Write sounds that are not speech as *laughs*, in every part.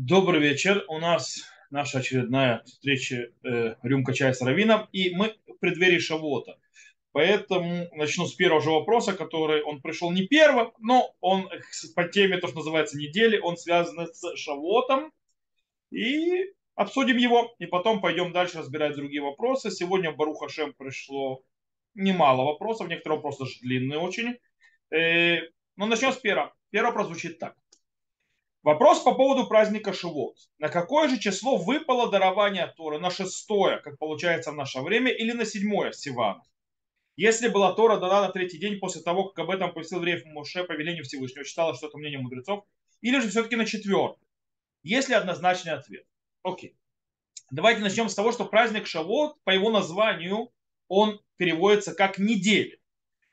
Добрый вечер. У нас наша очередная встреча э, «Рюмка чая с Равином», и мы в преддверии Шавота. Поэтому начну с первого же вопроса, который он пришел не первым, но он по теме, то, что называется, недели, он связан с Шавотом. И обсудим его, и потом пойдем дальше разбирать другие вопросы. Сегодня Баруха Шем пришло немало вопросов, некоторые вопросы даже длинные очень. Э, но начнем с первого. Первый вопрос звучит так. Вопрос по поводу праздника Шивот. На какое же число выпало дарование Тора? На шестое, как получается в наше время, или на седьмое Сивана? Если была Тора дана на третий день после того, как об этом повесил евреев Моше по велению Всевышнего, читала, что это мнение мудрецов, или же все-таки на четвертый? Есть ли однозначный ответ? Окей. Давайте начнем с того, что праздник Шавот, по его названию, он переводится как неделя.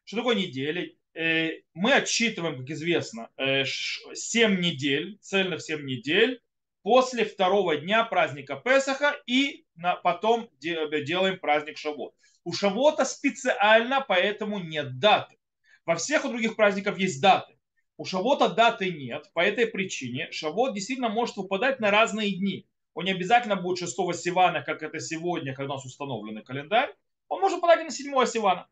Что такое неделя? Э, мы отсчитываем, как известно, 7 э, недель, цельных 7 недель после второго дня праздника Песаха и потом делаем праздник Шавот. У Шавота специально поэтому нет даты. Во всех других праздниках есть даты. У Шавота даты нет. По этой причине Шавот действительно может выпадать на разные дни. Он не обязательно будет 6 Сивана, как это сегодня, когда у нас установленный календарь. Он может выпадать и на 7 Сивана.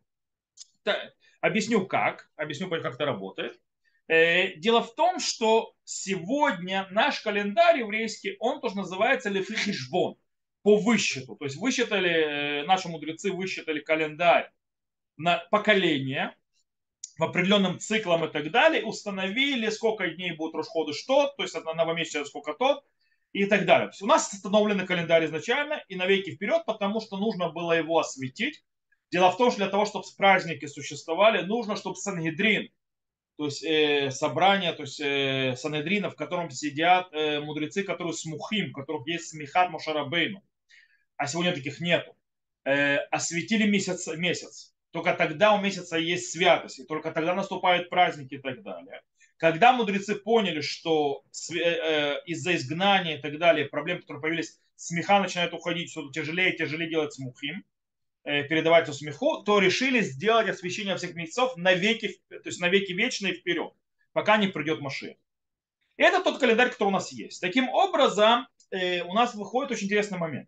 Объясню как, объясню, как это работает. Э, дело в том, что сегодня наш календарь еврейский, он тоже называется лефихишбон, по высчету. То есть высчитали, э, наши мудрецы высчитали календарь на поколение, в определенном циклом и так далее, установили, сколько дней будет Рошходы что, то есть на новомесячие сколько то, и так далее. То есть у нас установленный календарь изначально и навеки вперед, потому что нужно было его осветить, Дело в том, что для того, чтобы праздники существовали, нужно, чтобы Сангедрин, то есть э, собрание, то есть э, Санедрина, в котором сидят э, мудрецы, которые смухим, у которых есть смехат Мошарабейну, а сегодня таких нету, э, осветили месяц, месяц. Только тогда у месяца есть святость, и только тогда наступают праздники и так далее. Когда мудрецы поняли, что э, э, из-за изгнания и так далее, проблем, которые появились, смеха начинает уходить, что тяжелее и тяжелее делать смухим, Э, передавать усмеху, то решили сделать освящение всех месяцев на веки, то есть на веки вечные вперед, пока не придет Машин. Это тот календарь, который у нас есть. Таким образом, э, у нас выходит очень интересный момент.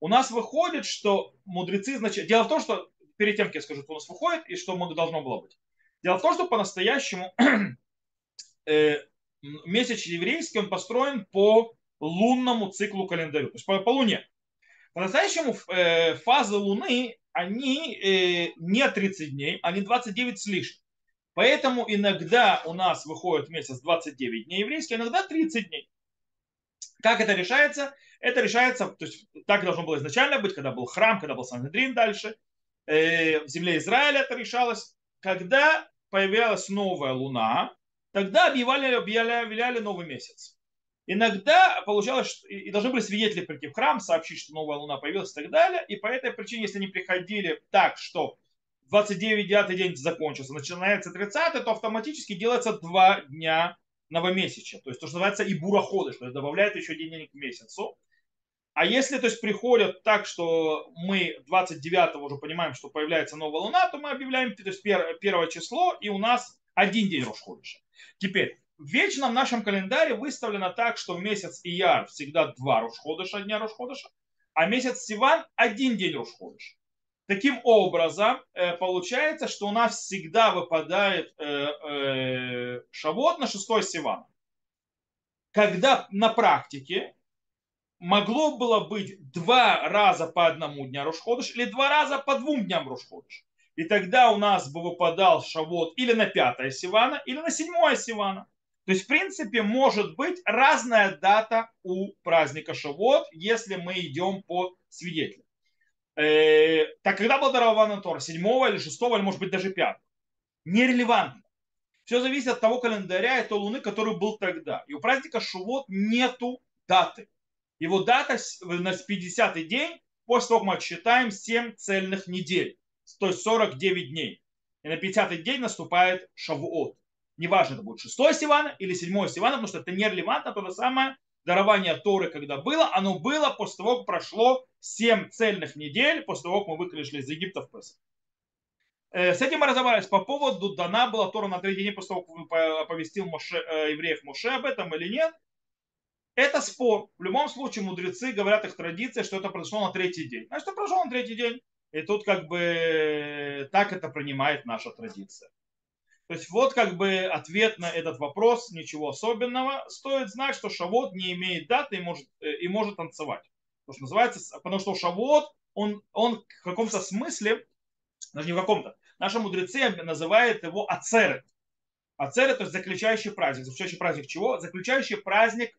У нас выходит, что мудрецы, значит, дело в том, что перед тем, как я скажу, что у нас выходит и что должно было быть. Дело в том, что по-настоящему *clears throat* э, месяц еврейский, он построен по лунному циклу календарю, то есть по, по Луне. По-настоящему э, фазы Луны, они э, не 30 дней, они 29 с лишним. Поэтому иногда у нас выходит месяц 29 дней еврейский, иногда 30 дней. Как это решается? Это решается, то есть так должно было изначально быть, когда был храм, когда был Санедрин дальше. Э, в земле Израиля это решалось. Когда появилась новая луна, тогда объявляли, объявляли новый месяц. Иногда получалось, что и должны были свидетели прийти в храм, сообщить, что новая луна появилась и так далее. И по этой причине, если они приходили так, что 29 9 день закончился, начинается 30 то автоматически делается два дня новомесяча. То есть то, что называется и бураходы, что добавляет еще день к месяцу. А если то есть, приходят так, что мы 29 уже понимаем, что появляется новая луна, то мы объявляем то есть, первое число, и у нас один день Рошходыша. Теперь, в вечном нашем календаре выставлено так, что в месяц Ияр всегда два Рошходыша, дня Рошходыша, а месяц Сиван один день Рошходыша. Таким образом, э, получается, что у нас всегда выпадает э, э, шавот на шестой Сиван. Когда на практике могло было быть два раза по одному дня Рошходыш или два раза по двум дням Рошходыш. И тогда у нас бы выпадал шавот или на пятое Сивана, или на седьмое Сивана. То есть, в принципе, может быть разная дата у праздника Шавот, если мы идем по свидетелям. Э, так когда был дарован Тора? 7 или 6 или может быть даже 5? Нерелевантно. Все зависит от того календаря и той луны, который был тогда. И у праздника Шавот нету даты. Его дата на 50-й день, после того, как мы отсчитаем 7 цельных недель, то есть 49 дней. И на 50-й день наступает Шавуот неважно, это будет шестой Сивана или седьмой Сивана, потому что это не релевантно, то же самое дарование Торы, когда было, оно было после того, как прошло семь цельных недель, после того, как мы вышли из Египта в Песах. Э, с этим мы разобрались. По поводу дана была Тора на третий день после того, как оповестил Моше, э, евреев Моше об этом или нет. Это спор. В любом случае мудрецы говорят их традиции, что это произошло на третий день. Значит, это произошло на третий день. И тут как бы так это принимает наша традиция. То есть вот как бы ответ на этот вопрос, ничего особенного. Стоит знать, что Шавот не имеет даты и может, э, и может танцевать. Потому что называется, потому что Шавот, он, он в каком-то смысле, даже не в каком-то, наши мудрецы называют его Ацерет. Ацерет, то есть заключающий праздник. Заключающий праздник чего? Заключающий праздник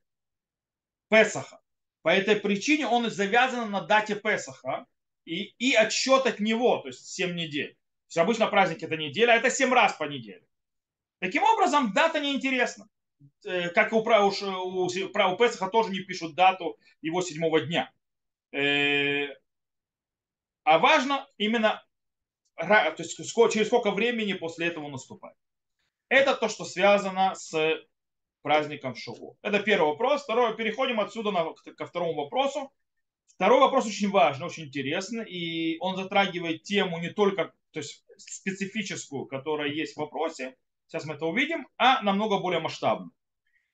Песаха. По этой причине он завязан на дате Песаха и, и отсчет от него, то есть 7 недель есть обычно праздник это неделя, а это 7 раз по неделе. Таким образом, дата неинтересна. Э, как у, у, у, у Песаха тоже не пишут дату его седьмого дня. Э, а важно именно, то есть через сколько времени после этого наступает. Это то, что связано с праздником Шаву. Это первый вопрос. Второй, переходим отсюда на, ко второму вопросу. Второй вопрос очень важный, очень интересный, и он затрагивает тему не только то есть специфическую, которая есть в вопросе, сейчас мы это увидим, а намного более масштабную.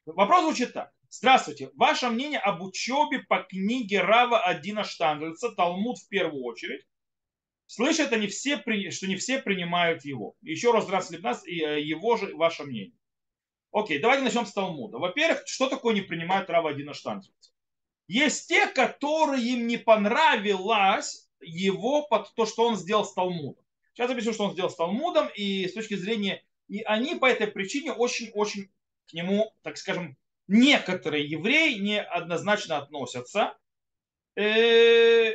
Вопрос звучит так. Здравствуйте. Ваше мнение об учебе по книге Рава Адина Штангельца, Талмуд в первую очередь. Слышат они все, что не все принимают его. Еще раз здравствуйте нас и э, его же ваше мнение. Окей, давайте начнем с Талмуда. Во-первых, что такое не принимают Рава Адина Штангельца? Есть те, которые им не понравилось его под то, что он сделал с Талмудом. Сейчас объясню, что он сделал с Талмудом, и с точки зрения, и они по этой причине очень-очень к нему, так скажем, некоторые евреи неоднозначно относятся э,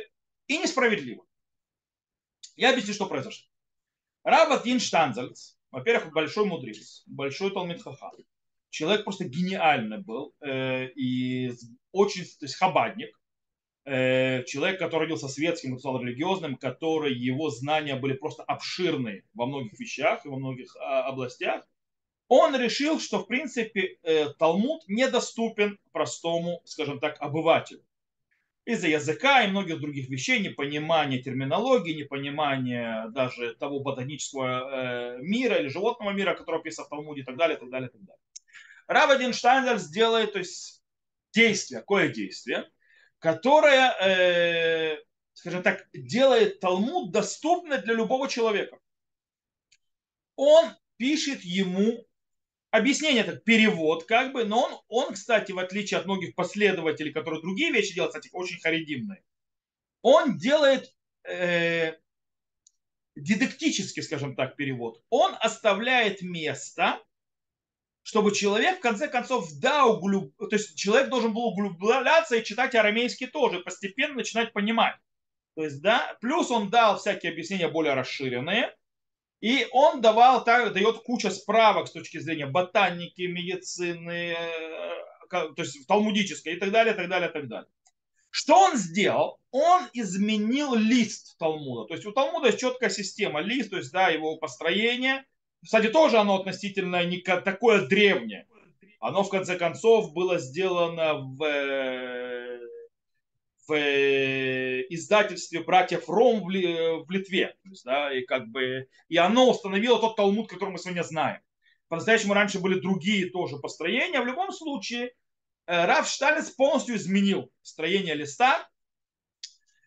и несправедливо. Я объясню, что произошло. Раб Дин Штанзальц, во-первых, большой мудрец, большой Талмит. Человек просто гениальный был э, и очень, то есть хабадник. Э, человек, который родился светским и стал религиозным, который его знания были просто обширные во многих вещах и во многих а, областях, он решил, что в принципе э, Талмуд недоступен простому, скажем так, обывателю. Из-за языка и многих других вещей, непонимания терминологии, непонимания даже того ботанического э, мира или животного мира, который описан в Талмуде и так далее, и так далее, и так далее. Равадин Штайнер сделает то есть, действие, кое действие, которая, э, скажем так, делает Талмуд доступным для любого человека. Он пишет ему объяснение, это перевод, как бы, но он, он, кстати, в отличие от многих последователей, которые другие вещи делают, кстати, очень харидимные, он делает э, дидактический, скажем так, перевод. Он оставляет место, чтобы человек в конце концов, да, углуб... то есть человек должен был углубляться и читать арамейский тоже, постепенно начинать понимать. То есть, да, плюс он дал всякие объяснения более расширенные, и он давал, так, дает куча справок с точки зрения ботаники, медицины, э, то есть талмудической и так далее, и так далее, и так далее. Что он сделал? Он изменил лист Талмуда. То есть у Талмуда есть четкая система лист, то есть да, его построение – кстати, тоже оно относительно не такое древнее. Оно, в конце концов, было сделано в, в издательстве братьев Ром в, Литве. Да, и, как бы, и оно установило тот Талмуд, который мы сегодня знаем. По-настоящему раньше были другие тоже построения. В любом случае, э, Раф Шталец полностью изменил строение листа,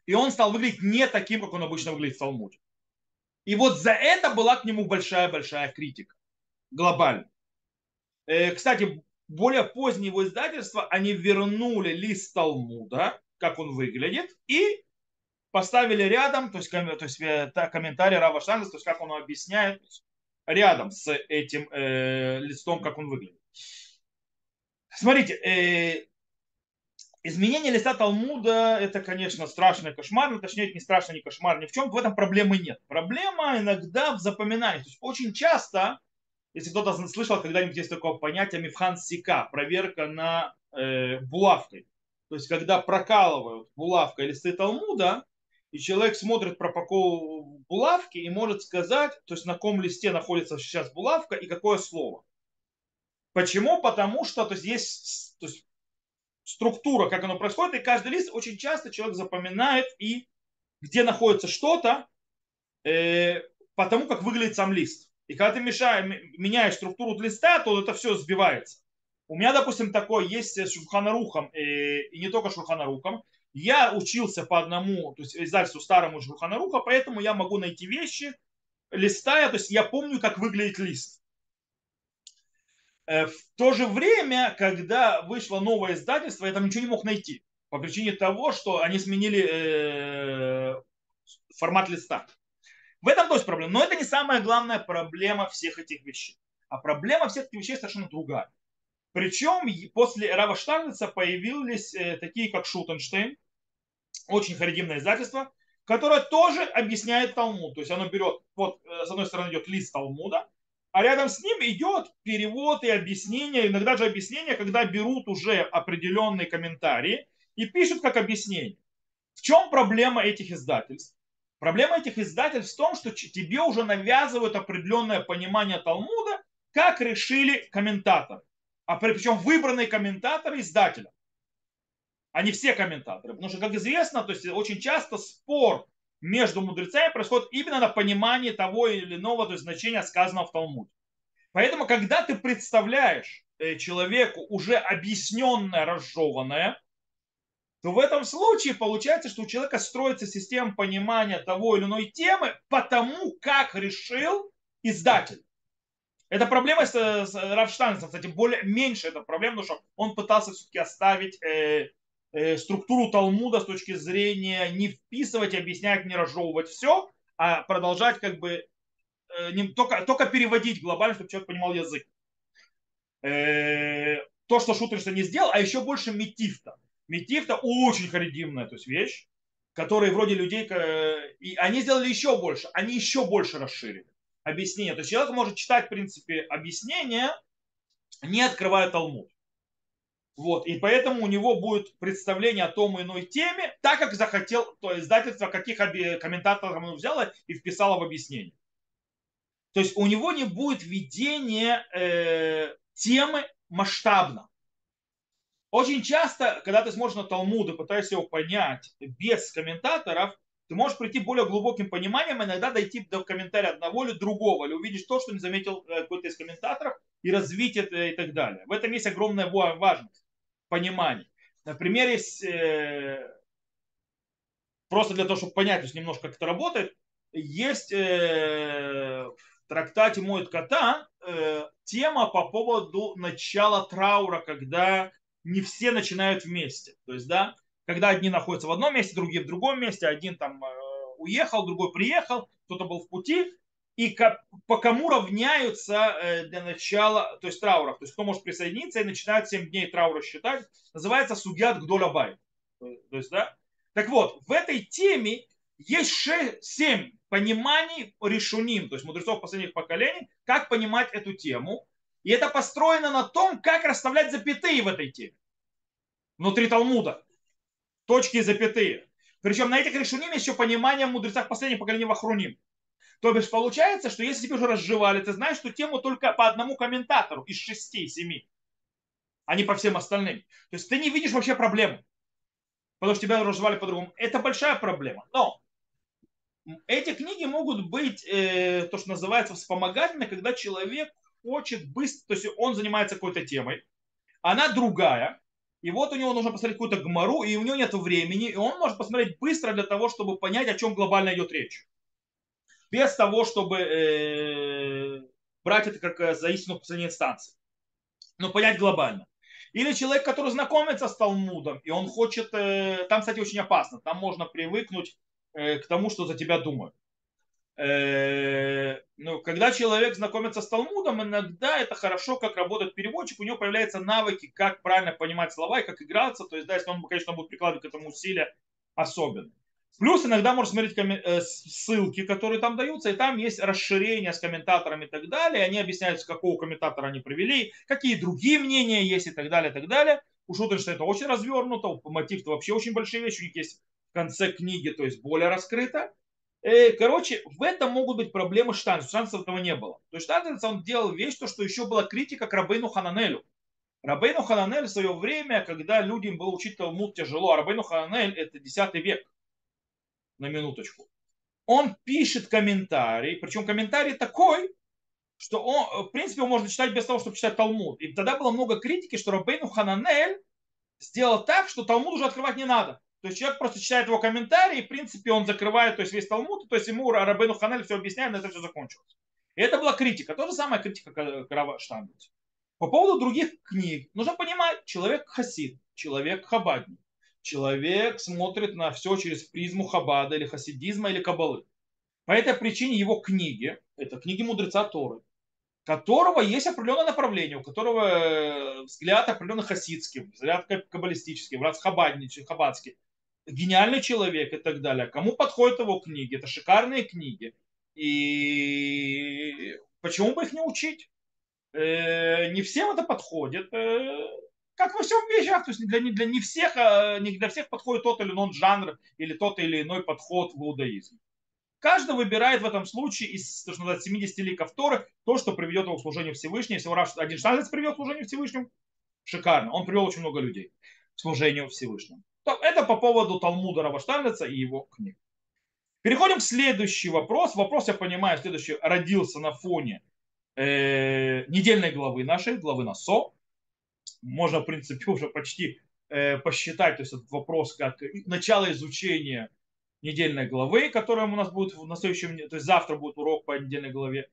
и он стал выглядеть не таким, как он обычно выглядит в Талмуде. И вот за это была к нему большая-большая критика. Глобально. Э, кстати, более поздние его издательства, они вернули лист Талмуда, как он выглядит, и поставили рядом, то есть, то есть э, комментарий Рава Штанца, то есть как он объясняет, рядом с этим э, листом, как он выглядит. Смотрите, э, Изменение листа Талмуда это, конечно, страшный кошмар, но точнее не страшно, не кошмар, ни в чем, в этом проблемы нет. Проблема иногда в запоминании. То есть очень часто, если кто-то слышал, когда-нибудь есть такое понятие мифхан сика, проверка на э, булавкой. То есть когда прокалывают булавкой листы Талмуда, и человек смотрит пропаковку булавки и может сказать, то есть на каком листе находится сейчас булавка и какое слово. Почему? Потому что то есть, есть то есть, структура, как оно происходит, и каждый лист очень часто человек запоминает и где находится что-то, э, потому как выглядит сам лист. И когда ты мешаешь, меняешь структуру листа, то это все сбивается. У меня, допустим, такое есть с Шурханарухом, э, и не только Шурханарухом. Я учился по одному, то есть издательству старому Шурханаруха, поэтому я могу найти вещи, листая, то есть я помню, как выглядит лист. Э, в то же время, когда вышло новое издательство, я там ничего не мог найти. По причине того, что они сменили э, формат листа. В этом тоже проблема. Но это не самая главная проблема всех этих вещей. А проблема всех этих вещей совершенно другая. Причем после Рава Штагница появились э, такие, как Шутенштейн, очень харидимное издательство, которое тоже объясняет Талмуд. То есть оно берет, вот с одной стороны идет лист Талмуда, а рядом с ним идет перевод и объяснение, иногда же объяснение, когда берут уже определенные комментарии и пишут как объяснение. В чем проблема этих издательств? Проблема этих издательств в том, что тебе уже навязывают определенное понимание Талмуда, как решили комментаторы. А причем выбранные комментаторы издателя, а не все комментаторы. Потому что, как известно, то есть очень часто спор между мудрецами происходит именно на понимании того или иного то есть, значения сказанного в Талмуде. Поэтому, когда ты представляешь э, человеку уже объясненное, разжеванное, то в этом случае получается, что у человека строится система понимания того или иной темы по тому, как решил издатель. Это проблема с, с Рафштайнцем, кстати, более меньше эта проблема, потому что он пытался все-таки оставить э, Э, структуру Талмуда с точки зрения не вписывать, объяснять, не разжевывать все, а продолжать как бы э, не, только, только переводить глобально, чтобы человек понимал язык. Э, то, что Шутерштейн не сделал, а еще больше Метифта. Метифта очень харидимная то есть вещь, которые вроде людей, и они сделали еще больше, они еще больше расширили объяснение. То есть человек может читать, в принципе, объяснение, не открывая Талмуд. Вот, и поэтому у него будет представление о том и иной теме, так как захотел то издательство, каких комментаторов оно взяло и вписало в объяснение. То есть у него не будет видения э, темы масштабно. Очень часто, когда ты смотришь на Талмуд и пытаешься его понять без комментаторов, ты можешь прийти более глубоким пониманием, иногда дойти до комментария одного или другого, или увидишь то, что не заметил э, какой-то из комментаторов, и развить это и так далее. В этом есть огромная важность пониманий. Например, есть э, просто для того, чтобы понять, то есть немножко как это работает, есть э, в трактате «Моет кота» э, тема по поводу начала траура, когда не все начинают вместе. То есть, да, когда одни находятся в одном месте, другие в другом месте, один там э, уехал, другой приехал, кто-то был в пути, и по кому равняются э, для начала, то есть трауров, то есть кто может присоединиться и начинает 7 дней траура считать, называется судьят Гдолабай. То есть, да? Так вот, в этой теме есть 6, 7 пониманий решуним, то есть мудрецов последних поколений, как понимать эту тему. И это построено на том, как расставлять запятые в этой теме. Внутри Талмуда. Точки и запятые. Причем на этих решуним есть еще понимание в мудрецах последних поколений Вахруним. То бишь получается, что если тебе уже разжевали, ты знаешь что тему только по одному комментатору из шести, семи, а не по всем остальным. То есть ты не видишь вообще проблему, потому что тебя разжевали по-другому. Это большая проблема. Но эти книги могут быть, э, то, что называется, вспомогательны, когда человек хочет быстро, то есть он занимается какой-то темой, она другая, и вот у него нужно посмотреть какую-то гмору, и у него нет времени, и он может посмотреть быстро для того, чтобы понять, о чем глобально идет речь без того, чтобы э, брать это как э, за истину последней инстанции. Но понять глобально. Или человек, который знакомится с Талмудом, и он хочет... Э, там, кстати, очень опасно. Там можно привыкнуть э, к тому, что за тебя думают. Э, ну, когда человек знакомится с Талмудом, иногда это хорошо, как работает переводчик, у него появляются навыки, как правильно понимать слова и как играться. То есть, да, если он, конечно, будет прикладывать к этому усилия особенно. Плюс иногда можно смотреть э, ссылки, которые там даются, и там есть расширение с комментаторами и так далее. Они объясняют, с какого комментатора они привели, какие другие мнения есть и так далее, и так далее. У Шутершта это очень развернуто, у мотив вообще очень большие вещи, у них есть в конце книги, то есть более раскрыто. Э, короче, в этом могут быть проблемы Штанца. Штанца этого не было. То есть Штанец, он делал вещь, то, что еще была критика к Рабейну Хананелю. Рабейну Хананель в свое время, когда людям было учить Талмуд тяжело, а Рабейну Хананель это 10 век на минуточку. Он пишет комментарий, причем комментарий такой, что он, в принципе, он может читать без того, чтобы читать Талмуд. И тогда было много критики, что Рабейну Хананель сделал так, что Талмуд уже открывать не надо. То есть человек просто читает его комментарии, и, в принципе, он закрывает то есть, весь Талмуд, то есть ему Рабейну Ханель все объясняет, на это все закончилось. И это была критика. То же самое критика Крава Штанберг. По поводу других книг, нужно понимать, человек хасид, человек хабадник, человек смотрит на все через призму хабада или хасидизма или кабалы. По этой причине его книги, это книги мудреца Торы, которого есть определенное направление, у которого э, взгляд определенно хасидский, взгляд каббалистический, взгляд хабадничий, хабадский, гениальный человек и так далее. Кому подходят его книги? Это шикарные книги. И почему бы их не учить? Э, не всем это подходит. Э, как во всем вещах, то есть для, для не всех, а не для всех подходит тот или иной жанр или тот или иной подход в иудаизме. Каждый выбирает в этом случае из то, что называется, 70 ликов Торы то, что приведет его к служению Всевышнему. Если раз один шанс привел к служению Всевышнему, шикарно. Он привел очень много людей к служению Всевышнему. Это по поводу Талмуда Раваштальница и его книг. Переходим к следующий вопрос. Вопрос, я понимаю, следующий родился на фоне э, недельной главы нашей, главы Насо. Можно, в принципе, *laughs* уже почти э, посчитать то есть этот вопрос как начало изучения недельной главы, которая у нас будет на следующем, то есть завтра будет урок по недельной главе.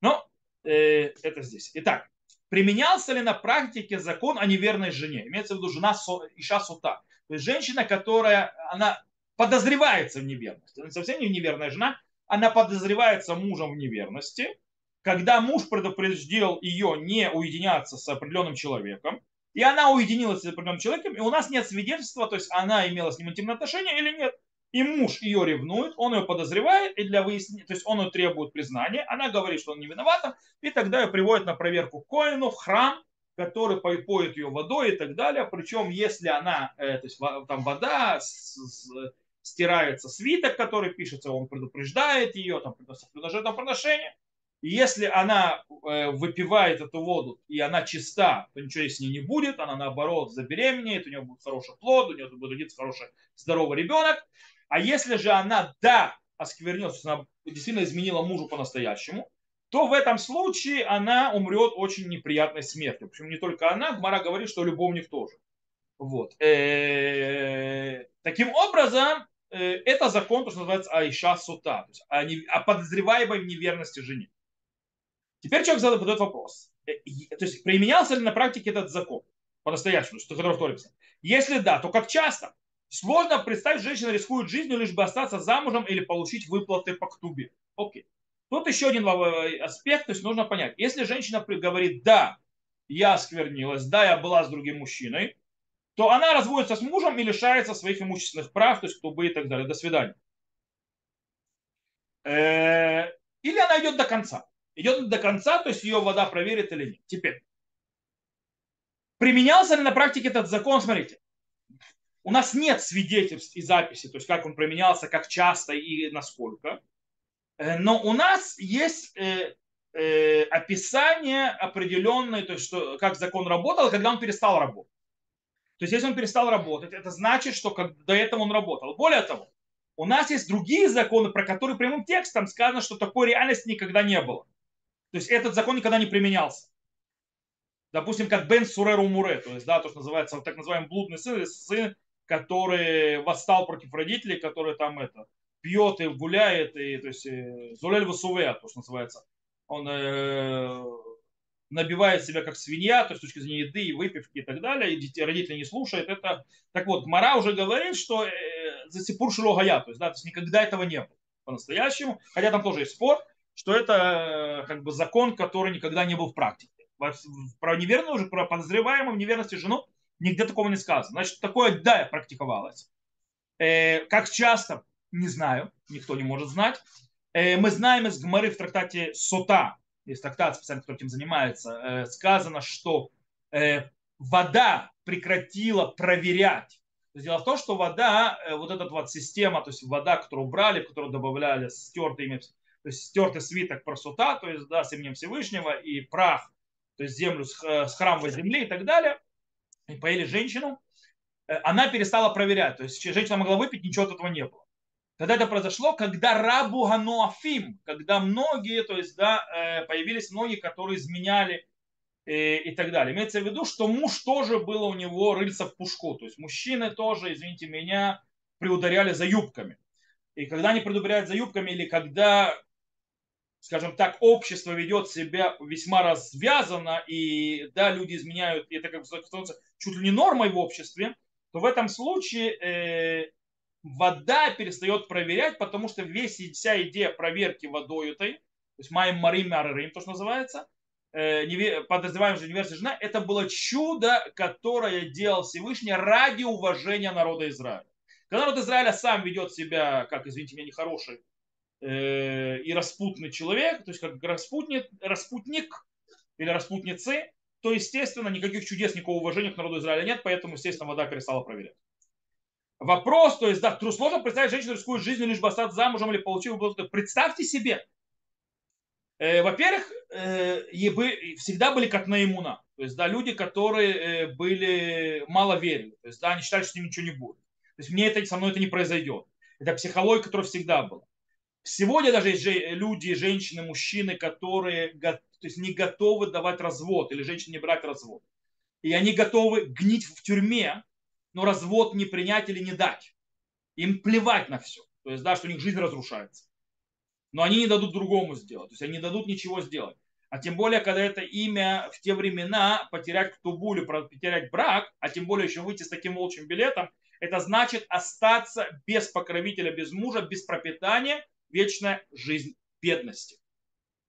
Но э, это здесь. Итак, применялся ли на практике закон о неверной жене? Имеется в виду жена Иша Сута. То есть женщина, которая, она подозревается в неверности. Она совсем не неверная жена, она подозревается мужем в неверности. Когда муж предупреждал ее не уединяться с определенным человеком, и она уединилась с определенным человеком, и у нас нет свидетельства, то есть она имела с ним интимные отношения или нет и муж ее ревнует, он ее подозревает, и для выяснения, то есть он ее требует признания, она говорит, что он не виноват, и тогда ее приводят на проверку коину в храм, который поет ее водой и так далее. Причем, если она, э, то есть там вода, стирается свиток, который пишется, он предупреждает ее, там там приношение. Если она э, выпивает эту воду, и она чиста, то ничего с ней не будет, она наоборот забеременеет, у нее будет хороший плод, у нее будет родиться хороший здоровый ребенок. А если же она, да, осквернилась, она действительно изменила мужу по-настоящему, то в этом случае она умрет очень неприятной смертью. Причем не только она, Гмара говорит, что любовник тоже. Вот. Э, таким образом, э, это закон, то, что называется Айша Сута, то есть о подозреваемой в неверности жене. Теперь человек задает вопрос. Э, то есть применялся ли на практике этот закон по-настоящему, что который в Торе Если да, то как часто? Сложно представить, женщина рискует жизнью, лишь бы остаться замужем или получить выплаты по ктубе. Окей. Тут еще один аспект, то есть нужно понять. Если женщина говорит, да, я сквернилась, да, я была с другим мужчиной, то она разводится с мужем и лишается своих имущественных прав, то есть ктубы и так далее. До свидания. Э, или она идет до конца. Идет до конца, то есть ее вода проверит или нет. Теперь. Применялся ли на практике этот закон? Смотрите у нас нет свидетельств и записей, то есть как он применялся, как часто и насколько. Э, но у нас есть э, э, описание определенное, то есть что, как закон работал, когда он перестал работать. То есть если он перестал работать, это значит, что как, до этого он работал. Более того, у нас есть другие законы, про которые прямым текстом сказано, что такой реальности никогда не было. То есть этот закон никогда не применялся. Допустим, как Бен Суреру Муре, то есть, да, то, что называется, так называемый блудный сын, сын который восстал против родителей, который там это пьет и гуляет, и, то есть э, Зулель Васувея, то, что называется. Он э, набивает себя как свинья, то есть с точки зрения еды и выпивки и так далее, и детей, родители не слушают. Это, так вот, Мара уже говорит, что э, за Сипур Шилогая, то есть, да, то есть никогда этого не было по-настоящему, хотя там тоже есть спор, что это э, как бы закон, который никогда не был в практике. Про неверную уже, про подозреваемую в неверности жену Нигде такого не сказано. Значит, такое, да, практиковалось. Э, как часто, не знаю, никто не может знать. Э, мы знаем из Гмары в трактате Сота, есть трактат специально, который этим занимается, э, сказано, что э, вода прекратила проверять. Дело в том, что вода, э, вот эта вот система, то есть вода, которую брали, которую добавляли стертый, то есть стертый свиток просута, то есть да, с именем Всевышнего, и прах, то есть землю с, э, храмовой земли и так далее – и поели женщину, э, она перестала проверять. То есть женщина могла выпить, ничего от этого не было. Когда это произошло? Когда рабу ганоафим, когда многие, то есть, да, э, появились многие, которые изменяли э, и так далее. Имеется в виду, что муж тоже было у него рыльца в пушку. То есть мужчины тоже, извините меня, приударяли за юбками. И когда они предупреждают за юбками, или когда, скажем так, общество ведет себя весьма развязанно, и да, люди изменяют, и это как бы становится чуть ли не нормой в обществе, то в этом случае э, вода перестает проверять, потому что весь, вся идея проверки водой этой, то есть маем марим марим, то, что называется, э, подозреваем, что неверная жена, это было чудо, которое делал Всевышний ради уважения народа Израиля. Когда народ Израиля сам ведет себя, как, извините меня, нехороший и распутный человек, то есть как распутник, распутник или распутницы, то, естественно, никаких чудес, никакого уважения к народу Израиля нет, поэтому, естественно, вода перестала проверять. Вопрос, то есть, да, сложно представить, женщину рискует жизнью, лишь бы остаться замужем или получив выплату. Представьте себе, э, во-первых, э, всегда были как наимуна. То есть, да, люди, которые э, были мало верили. То есть, да, они считали, что с ним ничего не будет. То есть мне это, со мной это не произойдет. Это психология, которая всегда была. Сегодня даже есть люди, женщины, мужчины, которые то есть не готовы давать развод или женщине не брать развод. И они готовы гнить в тюрьме, но развод не принять или не дать. Им плевать на все. То есть, да, что у них жизнь разрушается. Но они не дадут другому сделать. То есть они не дадут ничего сделать. А тем более, когда это имя в те времена потерять ктубу или потерять брак, а тем более еще выйти с таким волчьим билетом, это значит остаться без покровителя, без мужа, без пропитания, вечная жизнь бедности.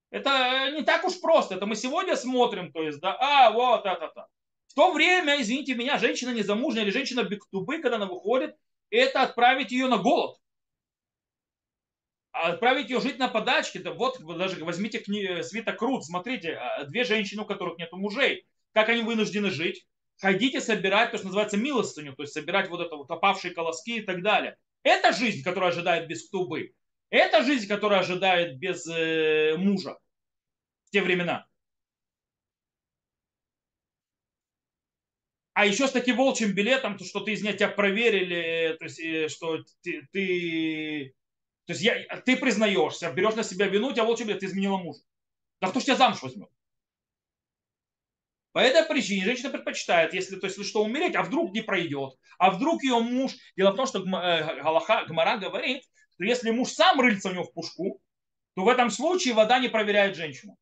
Это не так уж просто. Это мы сегодня смотрим, то есть, да, а, вот, это-то. В то время, извините меня, женщина незамужняя или женщина бектубы, когда она выходит, это отправить ее на голод. А отправить ее жить на подачке. Да вот даже возьмите кни... свиток Крут, смотрите, а, две женщины, у которых нет мужей, как они вынуждены жить ходите собирать то, что называется милостыню, то есть собирать вот это вот опавшие колоски и так далее. Это жизнь, которая ожидает без ктубы. Это жизнь, которая ожидает без э, мужа в те времена. А еще с таким волчьим билетом, то, что ты из меня тебя проверили, то есть, э, что ты, ты, то есть я, ты признаешься, берешь на себя вину, у тебя волчий билет, ты изменила мужа. Да кто ж тебя замуж возьмет? По этой причине женщина предпочитает, если, то есть, если что, умереть, а вдруг не пройдет, а вдруг ее муж... Дело в том, что э, Галаха, Гмара говорит, что если муж сам рыльца у него в пушку, то в этом случае вода не проверяет женщину.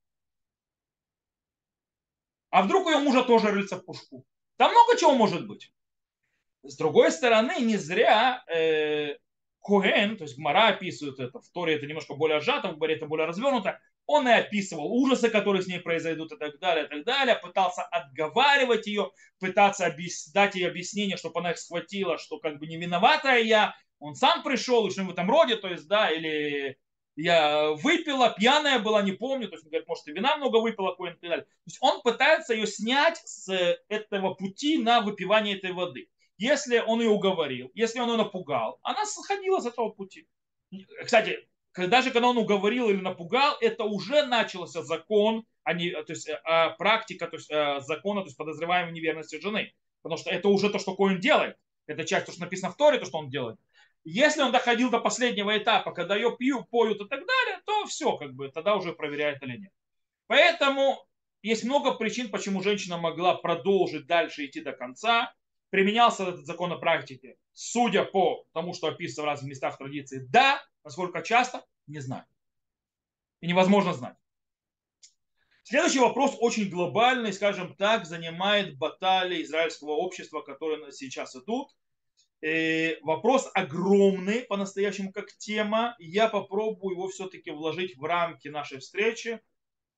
А вдруг у ее мужа тоже рыльца в пушку? Там много чего может быть. С другой стороны, не зря э, Коэн, то есть Гмара описывает это, в Торе это немножко более сжато, в Гмаре это более развернуто, он и описывал ужасы, которые с ней произойдут и так далее, и так далее. Пытался отговаривать ее, пытаться объяс... дать ей объяснение, чтобы она их схватила, что как бы не виноватая я. Он сам пришел, и что в этом роде, то есть, да, или я выпила, пьяная была, не помню, то есть, он говорит, может, и вина много выпила, и так далее. То есть, он пытается ее снять с этого пути на выпивание этой воды. Если он ее уговорил, если он ее напугал, она сходила с этого пути. Кстати, даже когда он уговорил или напугал, это уже начался закон, а не, то есть а практика то есть, а, закона, то есть подозреваемой неверности жены. Потому что это уже то, что Коин делает. Это часть, то, что написано в Торе, то, что он делает. Если он доходил до последнего этапа, когда ее пьют, поют и так далее, то все, как бы, тогда уже проверяет или нет. Поэтому есть много причин, почему женщина могла продолжить дальше идти до конца. Применялся этот закон на практике. Судя по тому, что описано в разных местах традиции, да, Насколько часто, не знаю. И невозможно знать. Следующий вопрос очень глобальный, скажем так, занимает баталии израильского общества, которые сейчас идут. Э, вопрос огромный по-настоящему как тема. Я попробую его все-таки вложить в рамки нашей встречи,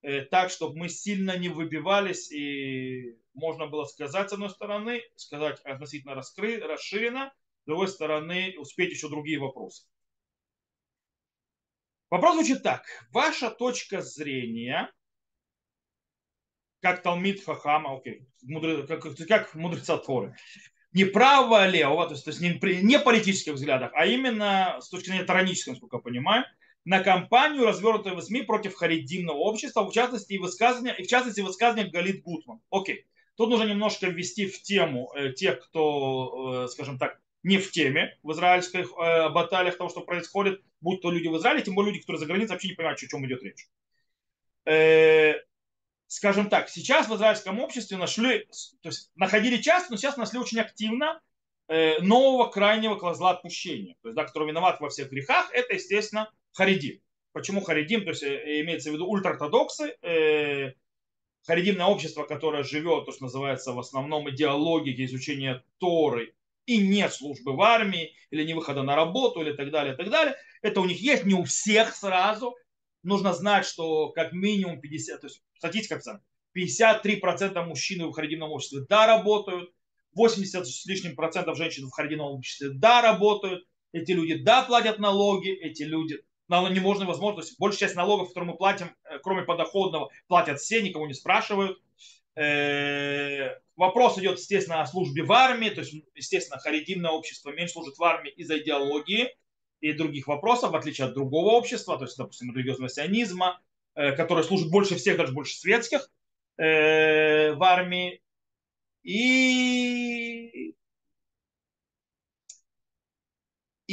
э, так, чтобы мы сильно не выбивались и можно было сказать с одной стороны, сказать относительно раскры, расширенно, с другой стороны успеть еще другие вопросы. Вопрос звучит так. Ваша точка зрения, как Талмит Хахама, окей, мудрец, как, как мудреца Торы, не правого, левого, то есть, то есть не, не политических взглядах, а именно с точки зрения таранической, насколько я понимаю, на кампанию, развернутую в СМИ против харидимного общества, в частности, и высказывания, и в частности, высказывания Галит Гутман. Окей. Тут нужно немножко ввести в тему э, тех, кто, э, скажем так, не в теме в израильских э, баталиях того, что происходит, будь то люди в Израиле, тем более люди, которые за границей вообще не понимают, о чем идет речь. Э, скажем так, сейчас в израильском обществе нашли, то есть находили часто, но сейчас нашли очень активно э, нового крайнего козла отпущения, то есть, да, который виноват во всех грехах, это, естественно, Харидим. Почему Харидим? То есть э, имеется в виду ультраортодоксы, э, харидимное общество, которое живет, то, что называется в основном идеологией изучения Торы и нет службы в армии, или не выхода на работу, или так далее, так далее. Это у них есть, не у всех сразу. Нужно знать, что как минимум 50, то есть статистика пацан, 53% мужчин в харидимном обществе да работают, 80 с лишним процентов женщин в харидимном обществе да работают, эти люди да платят налоги, эти люди не можно возможно, то большая часть налогов, которые мы платим, э, кроме подоходного, платят все, никого не спрашивают. Э, вопрос идет, естественно, о службе в армии, то есть, естественно, харидимное общество меньше служит в армии из-за идеологии и других вопросов, в отличие от другого общества, то есть, допустим, религиозного сионизма, э, который служит больше всех, даже больше светских в армии. И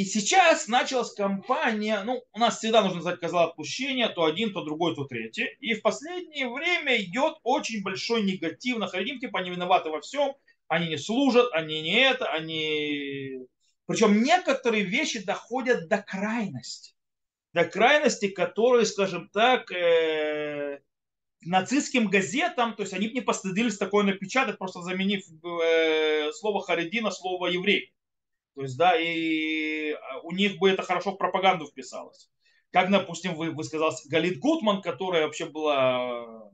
И сейчас началась кампания, ну, у нас всегда нужно знать козла отпущения, то один, то другой, то третий. И в последнее время идет очень большой негатив на Харидим, типа они виноваты во всем, они не служат, они не это, они... Причем некоторые вещи доходят до крайности. До крайности, которые, скажем так, э, нацистским газетам, то есть они бы не постыдились такое напечатать, просто заменив э, слово Харидина на слово еврей. То есть, да, и а, у них бы это хорошо в пропаганду вписалось. Как, допустим, вы, сказали, Галит Гутман, которая вообще была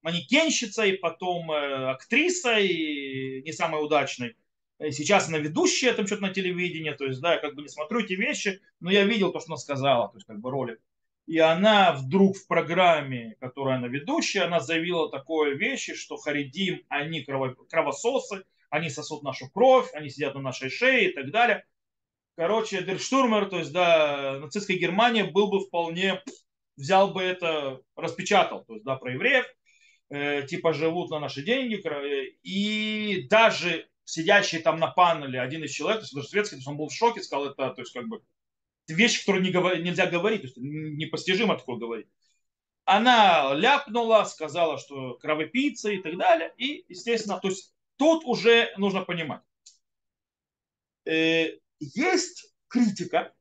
манекенщицей, потом э, актрисой, не самой удачной. Сейчас она ведущая там что-то на телевидении, то есть, да, я как бы не смотрю эти вещи, но я видел то, что она сказала, то есть, как бы ролик. И она вдруг в программе, которая она ведущая, она заявила такое вещи, что Харидим, они кровососы, они сосут нашу кровь, они сидят на нашей шее и так далее. Короче, Дерштурмер, то есть, да, нацистская Германия был бы вполне, взял бы это, распечатал, то есть, да, про евреев, э, типа живут на наши деньги, и даже сидящий там на панеле один из человек, то есть даже светский, то есть он был в шоке, сказал это, то есть как бы вещи, которые не говор... нельзя говорить, то есть непостижимо такое говорить. Она ляпнула, сказала, что кровопийца и так далее, и, естественно, то есть тут уже нужно понимать. Э, есть критика,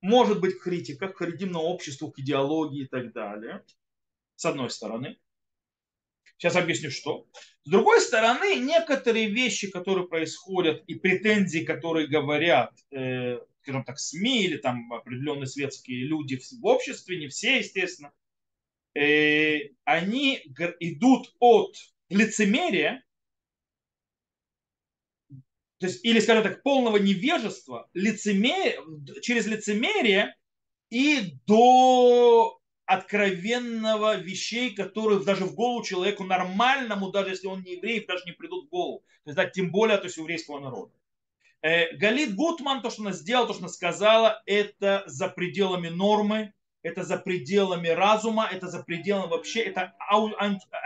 может быть критика к харидимному обществу, к идеологии и так далее, с одной стороны. Сейчас объясню, что. С другой стороны, некоторые вещи, которые происходят, и претензии, которые говорят, э, скажем так, СМИ или там определенные светские люди в обществе, не все, естественно, э, они идут от лицемерия то есть, или, скажем так, полного невежества, лицемерие, через лицемерие и до откровенного вещей, которые даже в голову человеку нормальному, даже если он не еврей, даже не придут в голову. То есть, да, тем более то есть, еврейского народа. Э, Галит Гутман, то, что она сделала, то, что она сказала, это за пределами нормы, это за пределами разума, это за пределами вообще, это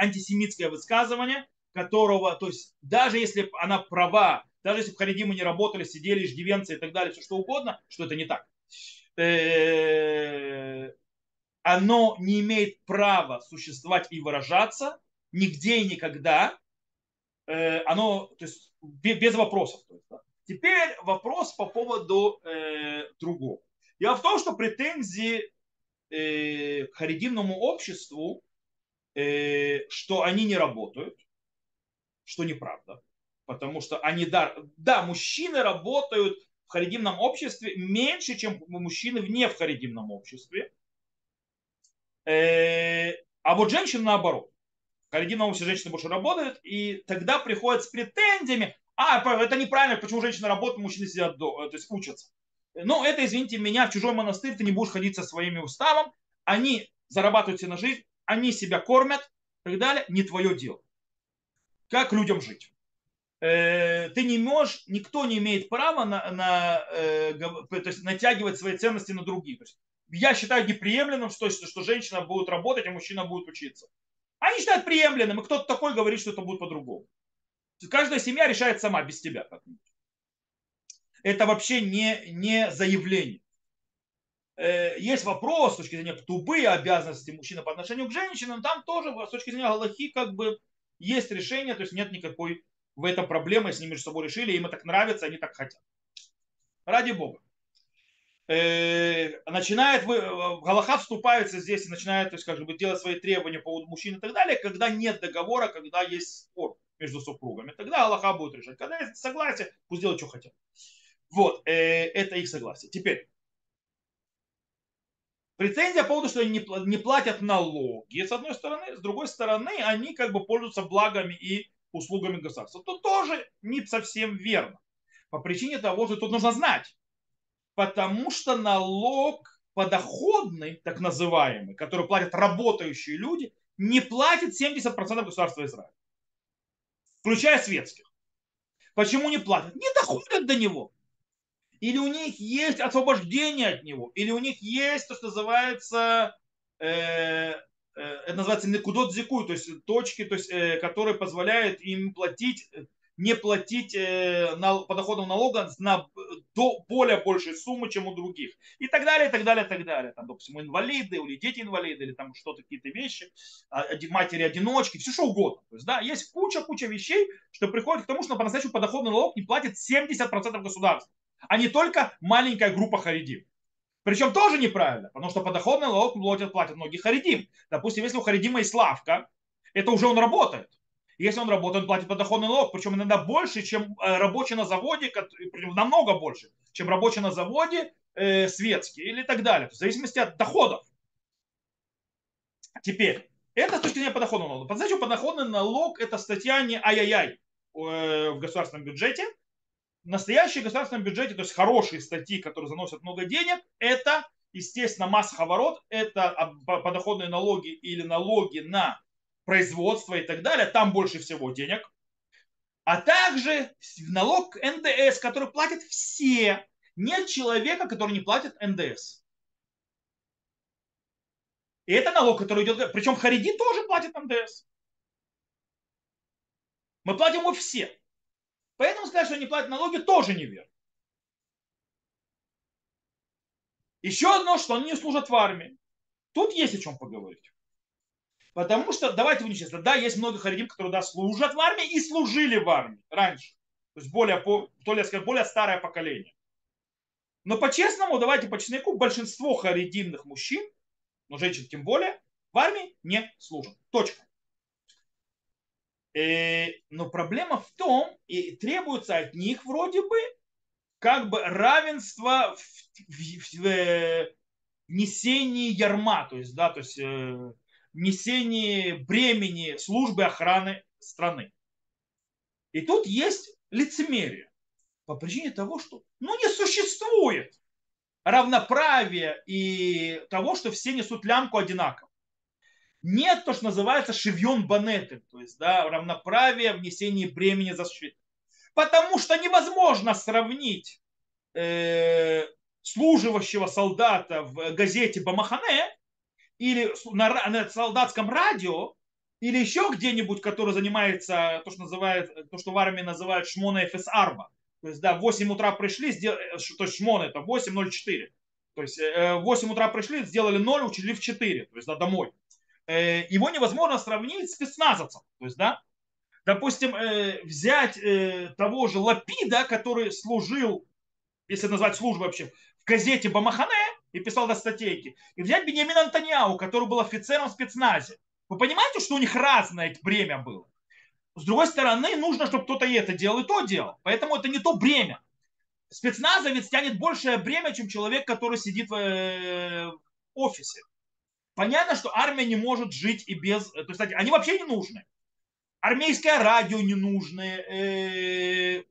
антисемитское высказывание, которого, то есть даже если она права даже если бы харидимы не работали, сидели, иждивенцы и так далее, все что угодно, что это не так. Э, оно не имеет права существовать и выражаться нигде и никогда. Э, оно, то есть, без вопросов. Теперь вопрос по поводу э, другого. Дело в том, что претензии к харидимному обществу, что они не работают, что неправда потому что они, да, да, мужчины работают в харидимном обществе меньше, чем мужчины вне в харидимном обществе. Э, а вот женщины наоборот. В харидимном обществе женщины больше работают, и тогда приходят с претензиями, а, это неправильно, почему женщины работают, мужчины сидят, до, то есть учатся. Ну, это, извините меня, в чужой монастырь ты не будешь ходить со своими уставом, они зарабатывают себе на жизнь, они себя кормят и так далее, не твое дело. Как людям жить? Э, ты не можешь, никто не имеет права на, на, э, то есть натягивать свои ценности на других. То есть я считаю неприемлемым, что, что женщина будет работать, а мужчина будет учиться. Они считают приемлемым, и кто-то такой говорит, что это будет по-другому. Каждая семья решает сама, без тебя как-нибудь. Это вообще не, не заявление. Э, есть вопрос с точки зрения ктубы обязанности мужчины по отношению к женщинам. Там тоже с точки зрения Галахи как бы есть решение, то есть нет никакой в этом проблемы, если они между собой решили, им это так нравится, они так хотят. Ради Бога. Э, начинает, Галаха вступается здесь и начинает, то есть, как бы, делать свои требования по поводу мужчин и так далее, когда нет договора, когда есть спор между супругами. Тогда Аллаха будет решать. Когда есть согласие, пусть делают, что хотят. Вот, э, это их согласие. Теперь, претензия по поводу, что они не платят налоги, с одной стороны, с другой стороны, они как бы пользуются благами и услугами государства. Тут тоже не совсем верно. По причине того, что тут нужно знать. Потому что налог подоходный, так называемый, который платят работающие люди, не платит 70% государства Израиля включая светских. Почему не платят? Не доходят до него. Или у них есть освобождение от него, или у них есть то, что называется, э, э, это называется некудот зику, то есть точки, то есть, э, которые позволяют им платить не платить э, подоходного налога на до более большей суммы, чем у других. И так далее, и так далее, и так далее. Там, допустим, инвалиды, или дети инвалиды, или там что-то, какие-то вещи, а, матери-одиночки, все что угодно. То есть, да, есть куча-куча вещей, что приходит к тому, что по-настоящему подоходный налог не платит 70% государства, а не только маленькая группа харидим. Причем тоже неправильно, потому что подоходный налог платят, платят многие харидим. Допустим, если у харидима есть лавка, это уже он работает. Если он работает, он платит подоходный налог, причем иногда больше, чем э, рабочий на заводе, намного больше, чем рабочий на заводе э, светский или так далее, в зависимости от доходов. Теперь, это с точки зрения подоходного налога. По подоходный налог это статья не ай-яй-яй э, в государственном бюджете. В настоящем государственном бюджете, то есть хорошие статьи, которые заносят много денег, это, естественно, масс-ховорот, это подоходные налоги или налоги на производства и так далее, там больше всего денег. А также налог НДС, который платят все. Нет человека, который не платит НДС. И это налог, который идет... Причем Хариди тоже платит НДС. Мы платим его все. Поэтому сказать, что они платят налоги, тоже неверно. Еще одно, что они не служат в армии. Тут есть о чем поговорить. Потому что, давайте будем честны, да, есть много харидим, которые да, служат в армии и служили в армии раньше. То есть более, то ли сказать, более старое поколение. Но по-честному, давайте по честнику, большинство харидимных мужчин, но женщин тем более, в армии не служат. Точка. И, э, но проблема в том, и требуется от них вроде бы как бы равенство в, в, в, в э, несении ярма, то есть, да, то есть э, несении бремени службы охраны страны. И тут есть лицемерие по причине того, что ну, не существует равноправия и того, что все несут лямку одинаково. Нет то, что называется шевьон банеты, то есть да, равноправие в несении бремени защиты. Потому что невозможно сравнить э, служивающего солдата в газете Бамахане или на, на солдатском радио, или еще где-нибудь, который занимается то, что, называют, то, что в армии называют шмона ФС Арба. То есть, да, в 8 утра пришли, сдел... Э, то есть шмона это 8.04. То есть, э, в 8 утра пришли, сделали 0, учили в 4, то есть, да, домой. Э, его невозможно сравнить с спецназовцем. То есть, да, допустим, взять того же Лапида, который служил, если назвать службу вообще, в газете Бамахане, и писал до статейки. И взять Бенемина Антониау, который был офицером в спецназе. Вы понимаете, что у них разное бремя было? С другой стороны, нужно, чтобы кто-то и это делал, и то делал. Поэтому это не то бремя. Спецназовец тянет большее бремя, чем человек, который сидит в э, офисе. Понятно, что армия не может жить и без... То есть, они вообще не нужны. Армейское радио не нужно. Э,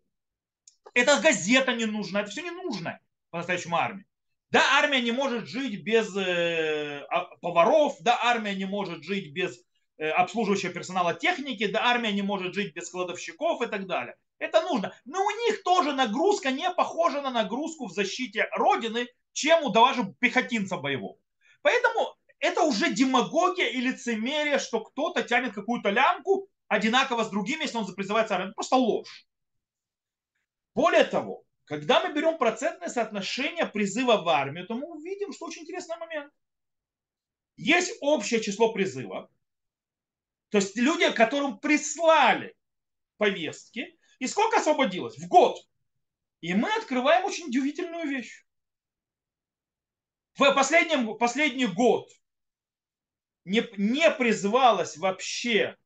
эта газета не нужна. Это все не нужно по-настоящему армии. Да, армия не может жить без э, а, поваров, да, армия не может жить без э, обслуживающего персонала техники, да, армия не может жить без складовщиков и так далее. Это нужно. Но у них тоже нагрузка не похожа на нагрузку в защите Родины, чем у даже пехотинца боевого. Поэтому это уже демагогия и лицемерие, что кто-то тянет какую-то лямку одинаково с другими, если он призывается армию. Просто ложь. Более того, Когда мы берем процентное соотношение призыва в армию, то мы увидим, что очень интересный момент. Есть общее число призывов, то есть люди, которым прислали повестки, и сколько освободилось? В год. И мы открываем очень удивительную вещь. В последнем, последний год не, не призывалось вообще,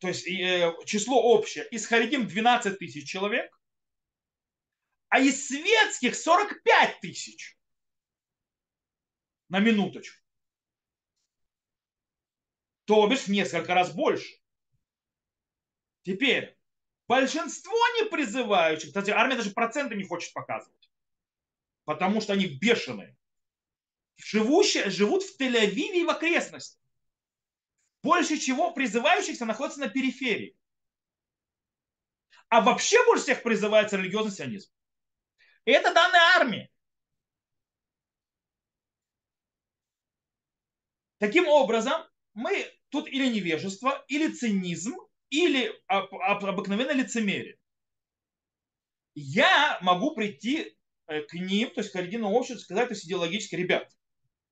то есть э, число общее, из Харидим 12 тысяч человек, а из светских 45 тысяч. На минуточку. То бишь в несколько раз больше. Теперь, большинство не призывающих, кстати, армия даже проценты не хочет показывать, потому что они бешеные, живущие, живут в Тель-Авиве и в окрестностях. Больше чего призывающихся находится на периферии. А вообще больше всех призывается религиозный сионизм. И это данные армии. Таким образом, мы тут или невежество, или цинизм, или обыкновенное лицемерие. Я могу прийти э, к ним, то есть к оригинальному обществу, сказать, то есть идеологически, ребят,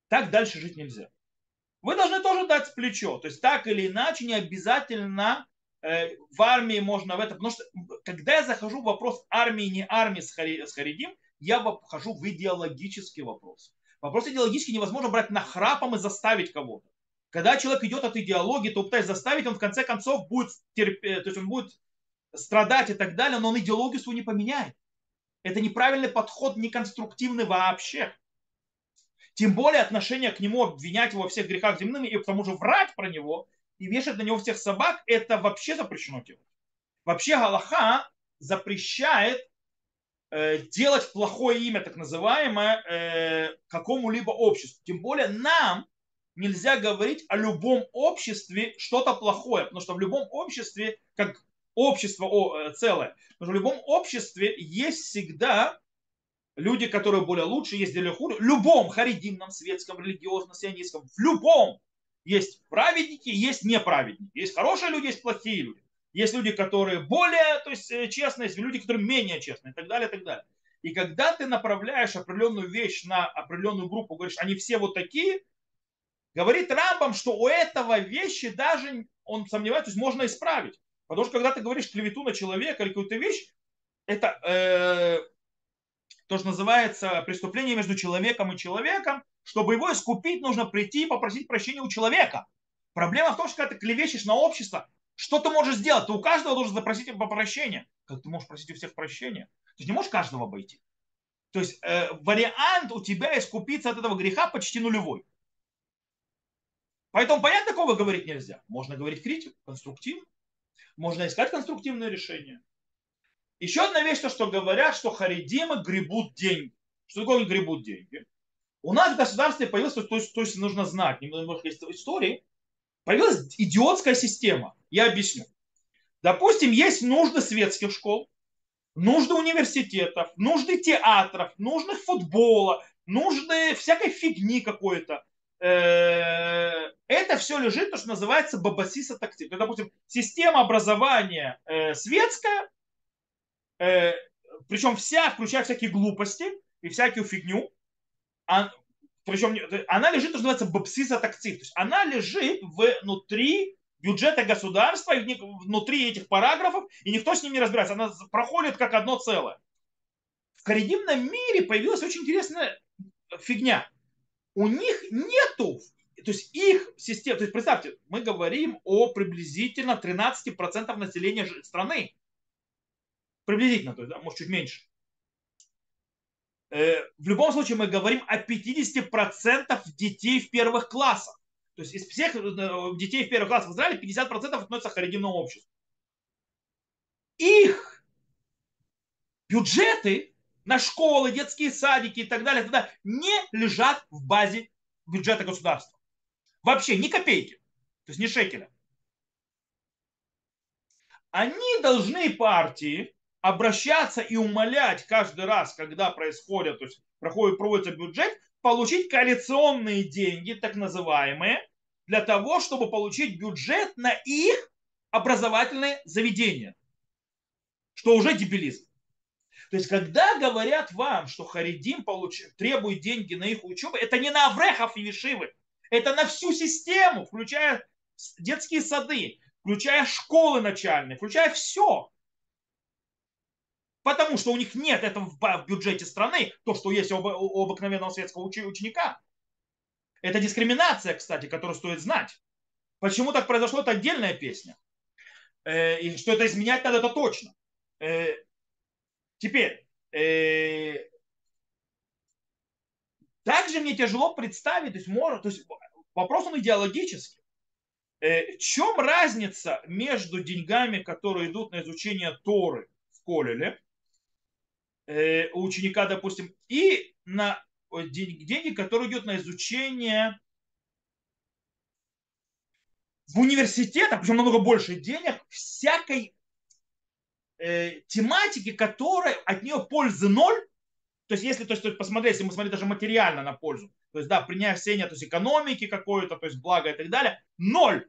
так дальше жить нельзя. Вы должны тоже дать плечо. То есть так или иначе не обязательно в армии можно в это. Потому что когда я захожу в вопрос армии, не армии с, хари, с Харидим, я вхожу в идеологический вопрос. Вопрос идеологический невозможно брать на храпом и заставить кого-то. Когда человек идет от идеологии, то пытаясь заставить, он в конце концов будет терпеть, то есть он будет страдать и так далее, но он идеологию свою не поменяет. Это неправильный подход, неконструктивный вообще. Тем более отношение к нему, обвинять его во всех грехах земными и к тому же врать про него и вешать на него всех собак, это вообще запрещено делать. Вообще Галаха запрещает э, делать плохое имя, так называемое, э, какому-либо обществу. Тем более нам нельзя говорить о любом обществе что-то плохое, потому что в любом обществе, как общество о, э, целое, потому что в любом обществе есть всегда люди, которые более лучше, есть более хуже. В любом харидимном, светском, религиозном, сионистском, в любом есть праведники, есть неправедники. Есть хорошие люди, есть плохие люди. Есть люди, которые более то есть, э, честные, есть люди, которые менее честные и так далее, и так далее. И когда ты направляешь определенную вещь на определенную группу, говоришь, они все вот такие, говорит Рамбам, что у этого вещи даже, он сомневается, то есть можно исправить. Потому что когда ты говоришь клевету на человека или какую-то вещь, это э, то, что называется преступление между человеком и человеком, чтобы его искупить, нужно прийти и попросить прощения у человека. Проблема в том, что когда ты клевещешь на общество, что ты можешь сделать? Ты у каждого должен запросить прощения. Как ты можешь просить у всех прощения? Ты не можешь каждого обойти. То есть э, вариант у тебя искупиться от этого греха почти нулевой. Поэтому понятно, такого говорить нельзя. Можно говорить критику, конструктивно. Можно искать конструктивное решение. Еще одна вещь, то, что говорят, что харидимы гребут деньги. Что такое гребут деньги? У нас в государстве появилась, то есть, то есть нужно знать, немного есть истории, появилась идиотская система. Я объясню. Допустим, есть нужды светских школ, нужды университетов, нужды театров, нужды футбола, нужды всякой фигни какой-то. Э, это все лежит, то, что называется бабасиса тактик. Допустим, система образования э, светская, э, причем вся, включая всякие глупости и всякую фигню, а, причем она лежит, то, что называется бабсиса тактик. То есть она лежит внутри бюджета государства, внутри этих параграфов, и никто с ним не разбирается. Она проходит как одно целое. В коридимном мире появилась очень интересная фигня у них нету, то есть их система, то есть представьте, мы говорим о приблизительно 13% населения страны. Приблизительно, то есть, да, может чуть меньше. Э, в любом случае мы говорим о 50% детей в первых классах. То есть из всех э, детей в первых классах в Израиле 50% относятся к харидимному обществу. Их бюджеты на школы, детские садики и так далее, тогда не лежат в базе бюджета государства. Вообще ни копейки, то есть ни шекеля. Они должны партии обращаться и умолять каждый раз, когда происходит, то есть проходит, проводится бюджет, получить коалиционные деньги, так называемые, для того, чтобы получить бюджет на их образовательные заведения. Что уже дебилизм. То есть, когда говорят вам, что Харидим получ... требует деньги на их учебу, это не на Аврехов и Вишивы, это на всю систему, включая детские сады, включая школы начальные, включая все. Потому что у них нет этого в бюджете страны, то, что есть у обыкновенного светского ученика. Это дискриминация, кстати, которую стоит знать. Почему так произошло, это отдельная песня. Э, и что это изменять надо, это точно. Э, теперь, э, также мне тяжело представить, то есть, может, то есть вопрос он идеологический. В чем разница между деньгами, которые идут на изучение Торы в Колеле, у ученика, допустим, и на деньги, которые идут на изучение в университетах, причем намного больше денег, всякой э, тематики, которая от нее пользы ноль. То есть, если то есть, посмотреть, если мы смотрим даже материально на пользу, то есть, да, принятие то есть экономики какой-то, то есть благо и так далее, ноль.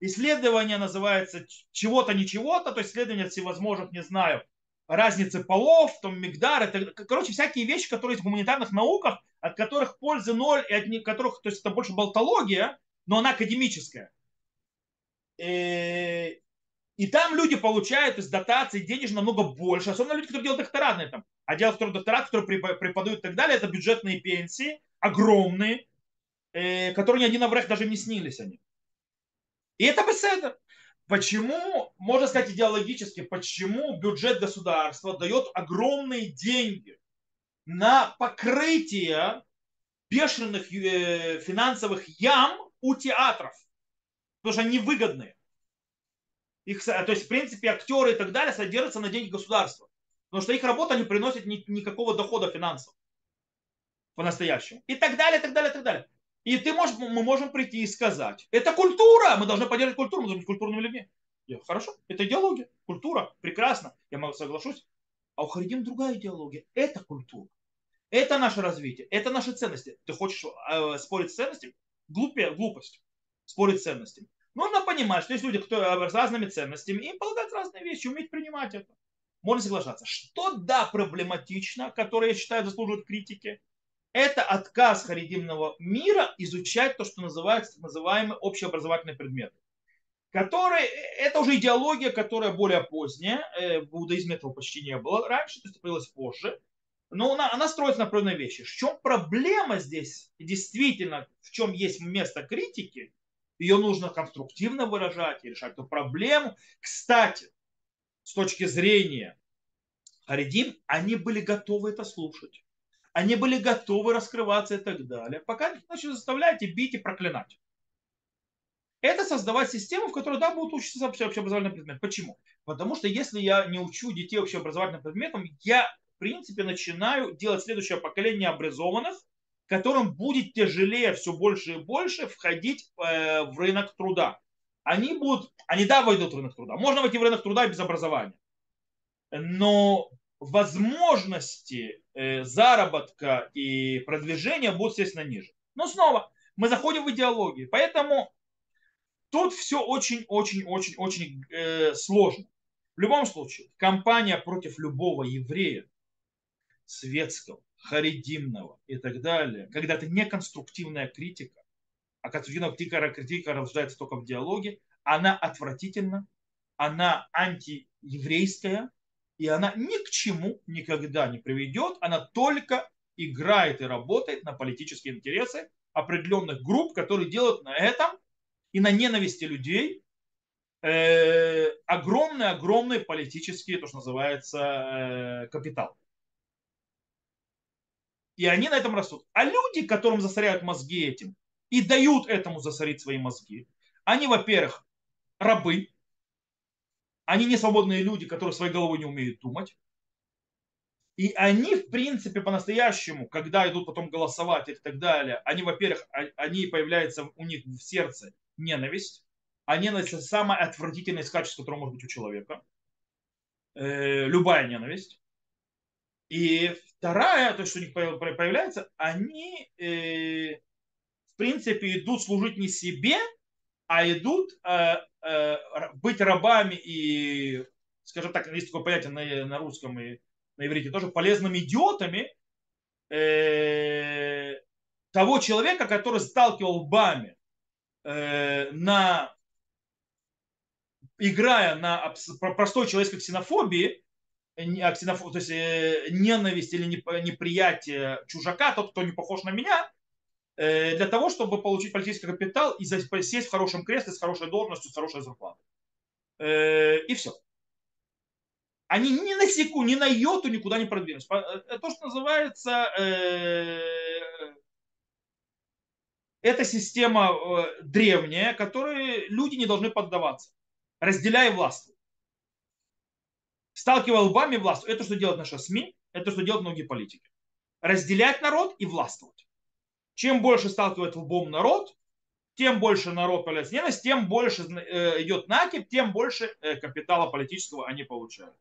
Исследование называется чего-то, ничего-то, то есть исследование всевозможных, не знаю, разницы полов, там, мигдар, это, короче, всякие вещи, которые есть в гуманитарных науках, от которых пользы ноль, и от которых, то есть это больше болтология, но она академическая. Э, и там люди получают из дотаций денежно намного больше, особенно люди, которые делают докторат на этом. А делают второй докторат, которые преподают и так далее, это бюджетные пенсии, огромные, э, которые ни один Аврех даже не снились они. И это беседа. Почему, можно сказать идеологически, почему бюджет государства дает огромные деньги на покрытие бешеных э, финансовых ям у театров? потому что они выгодные. Их, то есть, в принципе, актеры и так далее содержатся на деньги государства. Потому что их работа не приносит ни, никакого дохода финансов по-настоящему. И так далее, и так далее, и так далее. И ты можешь, мы можем прийти и сказать, это культура, мы должны поддерживать культуру, мы должны быть культурными людьми. Я, хорошо, это идеология, культура, прекрасно, я могу соглашусь. А у Харидим другая идеология, это культура. Это наше развитие, это наши ценности. Ты хочешь э, спорить с ценностями? Глупее, глупость. Спорить с ценностями. Нужно понимать, что есть люди кто, с разными ценностями, им полагать разные вещи, уметь принимать это. Можно соглашаться. Что да, проблематично, которое я считаю заслуживает критики, это отказ харидимного мира изучать то, что называется называемые общеобразовательные предметы. Которые, это уже идеология, которая более поздняя, э, в иудаизме этого почти не было раньше, то есть это появилось позже, но она, она строится на определенной вещи. В чем проблема здесь, действительно, в чем есть место критики, ее нужно конструктивно выражать и решать эту проблему. Кстати, с точки зрения Харидим, они были готовы это слушать. Они были готовы раскрываться и так далее. Пока их начали заставлять и бить и проклинать. Это создавать систему, в которой, да, будут учиться общеобразовательным предметом. Почему? Потому что если я не учу детей общеобразовательным предметом, я, в принципе, начинаю делать следующее поколение образованных, которым будет тяжелее все больше и больше входить э, в рынок труда. Они будут, они да, войдут в рынок труда. Можно войти в рынок труда без образования. Но возможности э, заработка и продвижения будут, естественно, ниже. Но снова, мы заходим в идеологию. Поэтому тут все очень-очень-очень-очень э, сложно. В любом случае, компания против любого еврея светского, харидимного и так далее, когда это не конструктивная критика, а конструктивная критика, критика рождается только в диалоге, она отвратительна, она антиеврейская, и она ни к чему никогда не приведет, она только играет и работает на политические интересы определенных групп, которые делают на этом и на ненависти людей э, огромный-огромный политический, то, что называется, э, капитал. И они на этом растут. А люди, которым засоряют мозги этим и дают этому засорить свои мозги, они, во-первых, рабы, они не свободные люди, которые своей головой не умеют думать. И они, в принципе, по-настоящему, когда идут потом голосовать и так далее, они, во-первых, а, они появляются у них в сердце ненависть. А ненависть это самое отвратительное из качеств, которое может быть у человека. Э, любая ненависть. И вторая, то, что у них появляется, они, э, в принципе, идут служить не себе, а идут э, э, быть рабами и, скажем так, есть такое понятие на, на русском, и на иврите тоже, полезными идиотами э, того человека, который сталкивал лбами э, на играя на простой человеческой ксенофобии, а ксенофоб, то есть э, ненависть или неприятие чужака, тот, кто не похож на меня, для того, чтобы получить политический капитал и сесть в хорошем кресле с хорошей должностью, с хорошей зарплатой. Э, и все. Они ни на секунду, ни на йоту никуда не продвинулись. То, что называется это система древняя, которой люди не должны поддаваться, разделяя власть сталкивая лбами власть. Это что делают наши СМИ, это что делают многие политики. Разделять народ и властвовать. Чем больше сталкивает лбом народ, тем больше народ ненависть, тем больше э, идет накип, тем больше э, капитала политического они получают.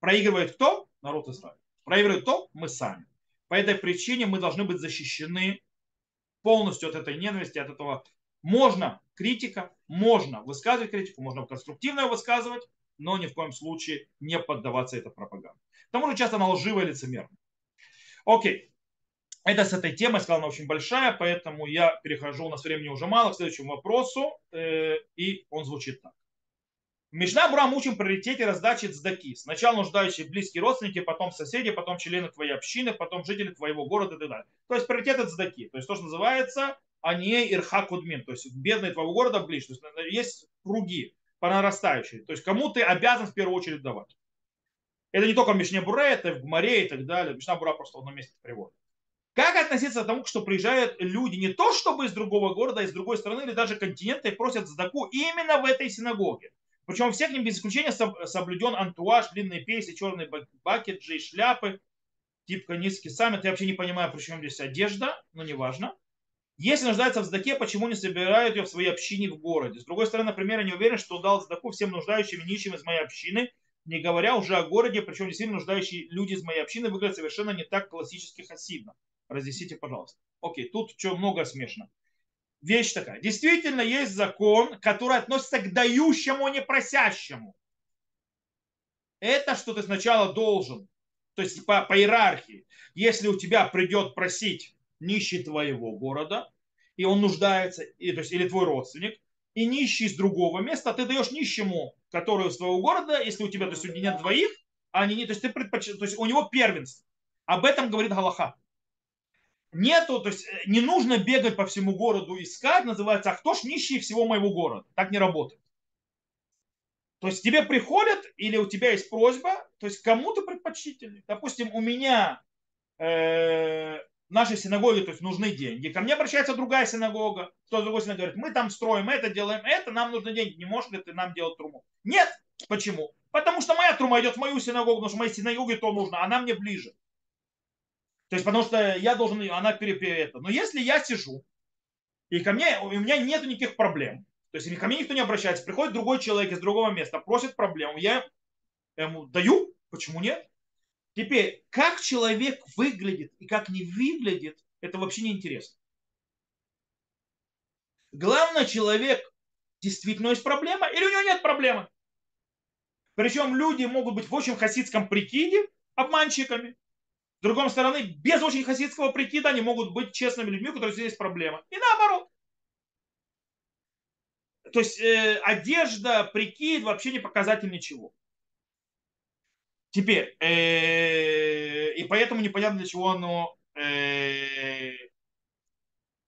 Проигрывает кто? Народ Израиля. Проигрывает кто? Мы сами. По этой причине мы должны быть защищены полностью от этой ненависти, от этого. Можно критика, можно высказывать критику, можно конструктивно высказывать, но ни в коем случае не поддаваться этой пропаганде. К тому же часто она лживая и лицемерная. Окей. Это с этой темой, сказал, она очень большая, поэтому я перехожу, у нас времени уже мало, к следующему вопросу, э, и он звучит так. Мишна Бурам учим приоритете раздачи цдаки. Сначала нуждающие близкие родственники, потом соседи, потом члены твоей общины, потом жители твоего города и так далее. То есть приоритет это цдаки. То есть то, что называется они ирха кудмин. То есть бедные твоего города ближе. То есть э, есть круги по нарастающей. То есть кому ты обязан в первую очередь давать. Это не только в Мишне Буре, это в Гмаре и так далее. Мишна Бура просто одном месте приводит. Как относиться к тому, что приезжают люди не то чтобы из другого города, а из другой страны или даже континента и просят сдаку именно в этой синагоге. Причем всех ним без исключения соблюден антуаж, длинные песни, черные бакеджи, шляпы, типа низкий саммит. Я вообще не понимаю, при чем здесь одежда, но неважно. Если нуждается в сдаке, почему не собирают ее в своей общине в городе? С другой стороны, например, я не уверен, что дал сдаку всем нуждающим и нищим из моей общины, не говоря уже о городе, причем действительно нуждающие люди из моей общины выглядят совершенно не так классически хасидно. Разъясните, пожалуйста. Окей, тут что много смешно. Вещь такая. Действительно есть закон, который относится к дающему, а не просящему. Это что ты сначала должен. То есть по, по иерархии. Если у тебя придет просить нищий твоего города, и он нуждается, и, то есть, или твой родственник, и нищий из другого места, ты даешь нищему, который из твоего города, если у тебя, то есть, у нет двоих, а они не, то есть, ты предпоч... то есть у него первенство. Об этом говорит Галаха. Нету, то есть э, не нужно бегать по всему городу искать, называется, а кто ж нищий всего моего города? Так не работает. То есть тебе приходят, или у тебя есть просьба, то есть кому-то предпочтительный. Допустим, у меня э, нашей синагоге то есть, нужны деньги. Ко мне обращается другая синагога. Кто другой синагоги говорит, мы там строим это, делаем это, нам нужны деньги. Не можешь ли ты нам делать труму? Нет. Почему? Потому что моя трума идет в мою синагогу, потому что моей синагоге то нужно, она мне ближе. То есть, потому что я должен, она перепе Но если я сижу, и ко мне, у меня нет никаких проблем, то есть ко мне никто не обращается, приходит другой человек из другого места, просит проблему, я ему даю, почему нет? Теперь, как человек выглядит и как не выглядит, это вообще не интересно. Главное, человек действительно есть проблема или у него нет проблемы. Причем люди могут быть в очень хасидском прикиде обманщиками. С другой стороны, без очень хасидского прикида они могут быть честными людьми, у которых есть проблема. И наоборот. То есть э, одежда, прикид вообще не показатель ничего. Теперь, э, и поэтому непонятно, для чего оно э,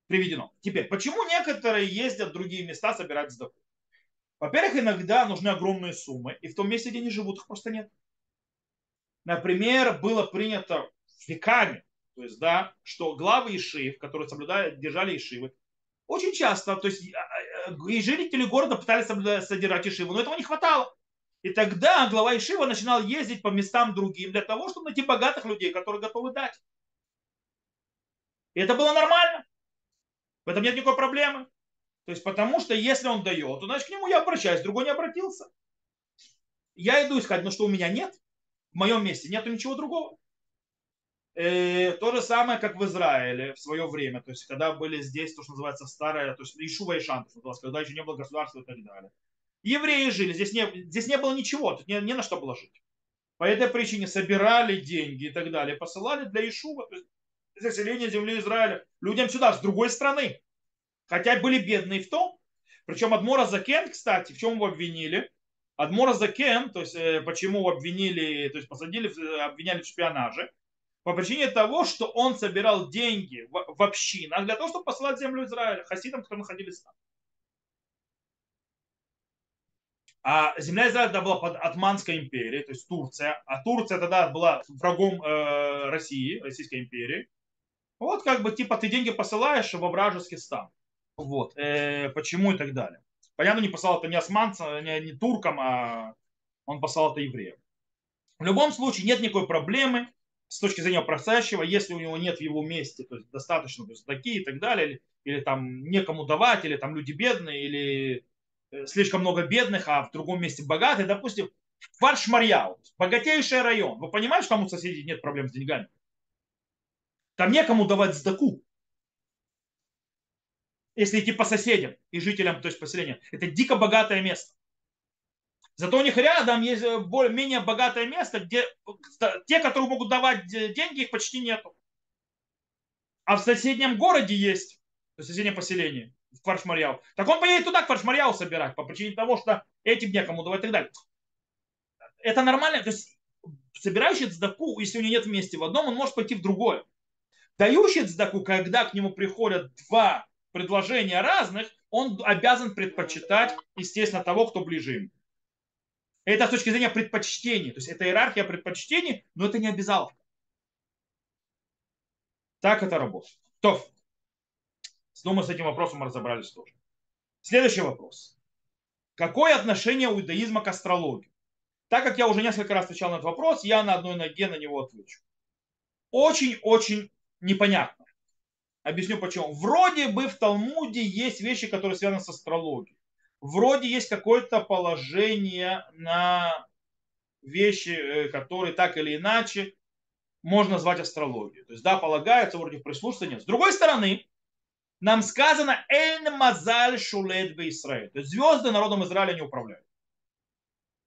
приведено. Теперь, почему некоторые ездят в другие места собирать сдаку? Во-первых, иногда нужны огромные суммы, и в том месте, где они живут, их просто нет. Например, было принято веками, то есть, да, что главы Ишив, которые соблюдали, держали Ишивы, очень часто, то есть, а, а, и жители города пытались содержать Ишиву, но этого не хватало. И тогда глава Ишива начинал ездить по местам другим для того, чтобы найти богатых людей, которые готовы дать. И это было нормально. В этом нет никакой проблемы. То есть потому что если он дает, то значит к нему я обращаюсь, другой не обратился. Я иду искать, но что у меня нет, в моем месте нету ничего другого. Э, то же самое, как в Израиле в свое время, то есть когда были здесь то, что называется старое, то есть Ишува и Шан, когда еще не было государства и так далее евреи жили, здесь не, здесь не было ничего, тут не, не на что было жить. по этой причине собирали деньги и так далее, посылали для Ишува, то есть заселения земли Израиля, людям сюда, с другой страны. Хотя были бедные в том. Причем Адмора Закен, кстати, в чем его обвинили? Адмора Закен, то есть э, почему его обвинили, то есть посадили, обвиняли в шпионаже, по причине того, что он собирал деньги в, в общинах для того, чтобы посылать землю Израиля, хасидам, которые находились там. А земля Израиля тогда была под Отманской империей, то есть Турция. А Турция тогда была врагом э, России, Российской империи. Вот как бы типа ты деньги посылаешь во вражеский стан. Вот. Э, почему и так далее. Понятно, не посылал это не османцам, не, не туркам, а он послал это евреям. В любом случае нет никакой проблемы с точки зрения просящего, если у него нет в его месте, то есть достаточно, то есть такие и так далее, или, или там некому давать, или там люди бедные, или Э, слишком много бедных, а в другом месте богатые, допустим, Фаршмарьяу, богатейший район. Вы понимаете, что там у соседей нет проблем с деньгами? Там некому давать сдаку. Если идти по соседям и жителям, то есть поселения. Это дико богатое место. Зато у них рядом есть э, более-менее богатое место, где те, которые могут давать деньги, их почти нету. А в соседнем городе есть, в соседнем поселении в Кваршмарьяу. Так он поедет туда, Кваршмарьяу собирать, по причине того, что этим некому давать и так далее. Это нормально. То есть собирающий цдаку, если у него нет вместе в одном, он может пойти в другое. Дающий цдаку, когда к нему приходят два предложения разных, он обязан предпочитать, естественно, того, кто ближе ему. Это с точки зрения предпочтений. То есть это иерархия предпочтений, но это не обязаловка. Так это работает. То, Думаю, с этим вопросом мы разобрались тоже. Следующий вопрос. Какое отношение у иудаизма к астрологии? Так как я уже несколько раз отвечал на этот вопрос, я на одной ноге на него отвечу. Очень-очень непонятно. Объясню почему. Вроде бы в Талмуде есть вещи, которые связаны с астрологией. Вроде есть какое-то положение на вещи, э, которые так или иначе можно назвать астрологией. То есть, да, полагается вроде нет. С другой стороны, нам сказано «Эль мазаль шулет в Израиль». То есть звезды народом Израиля не управляют.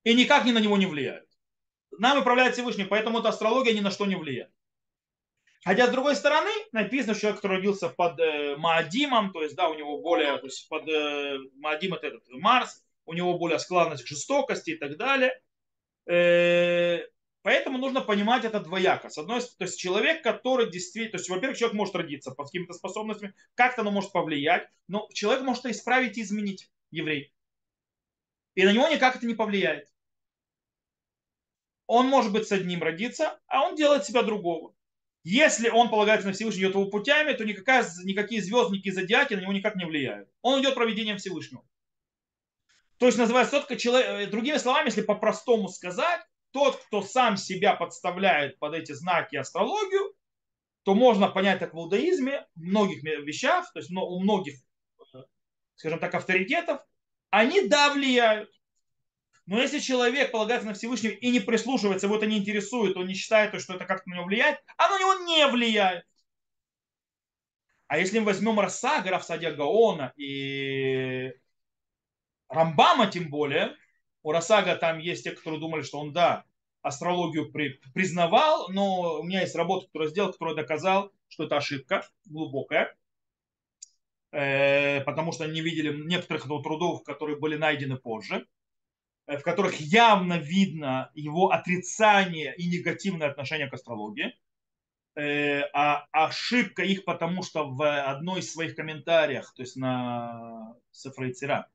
И никак ни на него не влияют. Нам управляет Всевышний, поэтому эта астрология ни на что не влияет. Хотя, с другой стороны, написано, что человек, который родился под э, Маадимом, то есть, да, у него более, то есть, под э, Маадим это этот Марс, у него более склонность к жестокости и так далее. Э, Поэтому нужно понимать это двояко. С одной стороны, то есть человек, который действительно, то есть, во-первых, человек может родиться под какими-то способностями, как-то оно может повлиять, но человек может исправить и изменить еврей. И на него никак это не повлияет. Он может быть с одним родиться, а он делает себя другого. Если он полагается на Всевышний, идет его путями, то никакая, никакие звездники и зодиаки на него никак не влияют. Он идет проведением Всевышнего. То есть называется тот, человек, другими словами, если по-простому сказать, тот, кто сам себя подставляет под эти знаки астрологию, то можно понять так в иудаизме, в многих вещах, то есть у многих, скажем так, авторитетов, они да влияют. Но если человек полагается на Всевышнего и не прислушивается, его это не интересует, он не считает, что это как-то на него влияет, оно на него не влияет. А если мы возьмем Рассагара в Саде Гаона и Рамбама тем более, у Росага там есть те, которые думали, что он, да, астрологию при, признавал, но у меня есть работа, которую сделал, которая доказал, что это ошибка глубокая, э, потому что они видели некоторых трудов, которые были найдены позже, в которых явно видно его отрицание и негативное отношение к астрологии. Э, а ошибка их, потому что в одной из своих комментариях, то есть на Сефрейцера,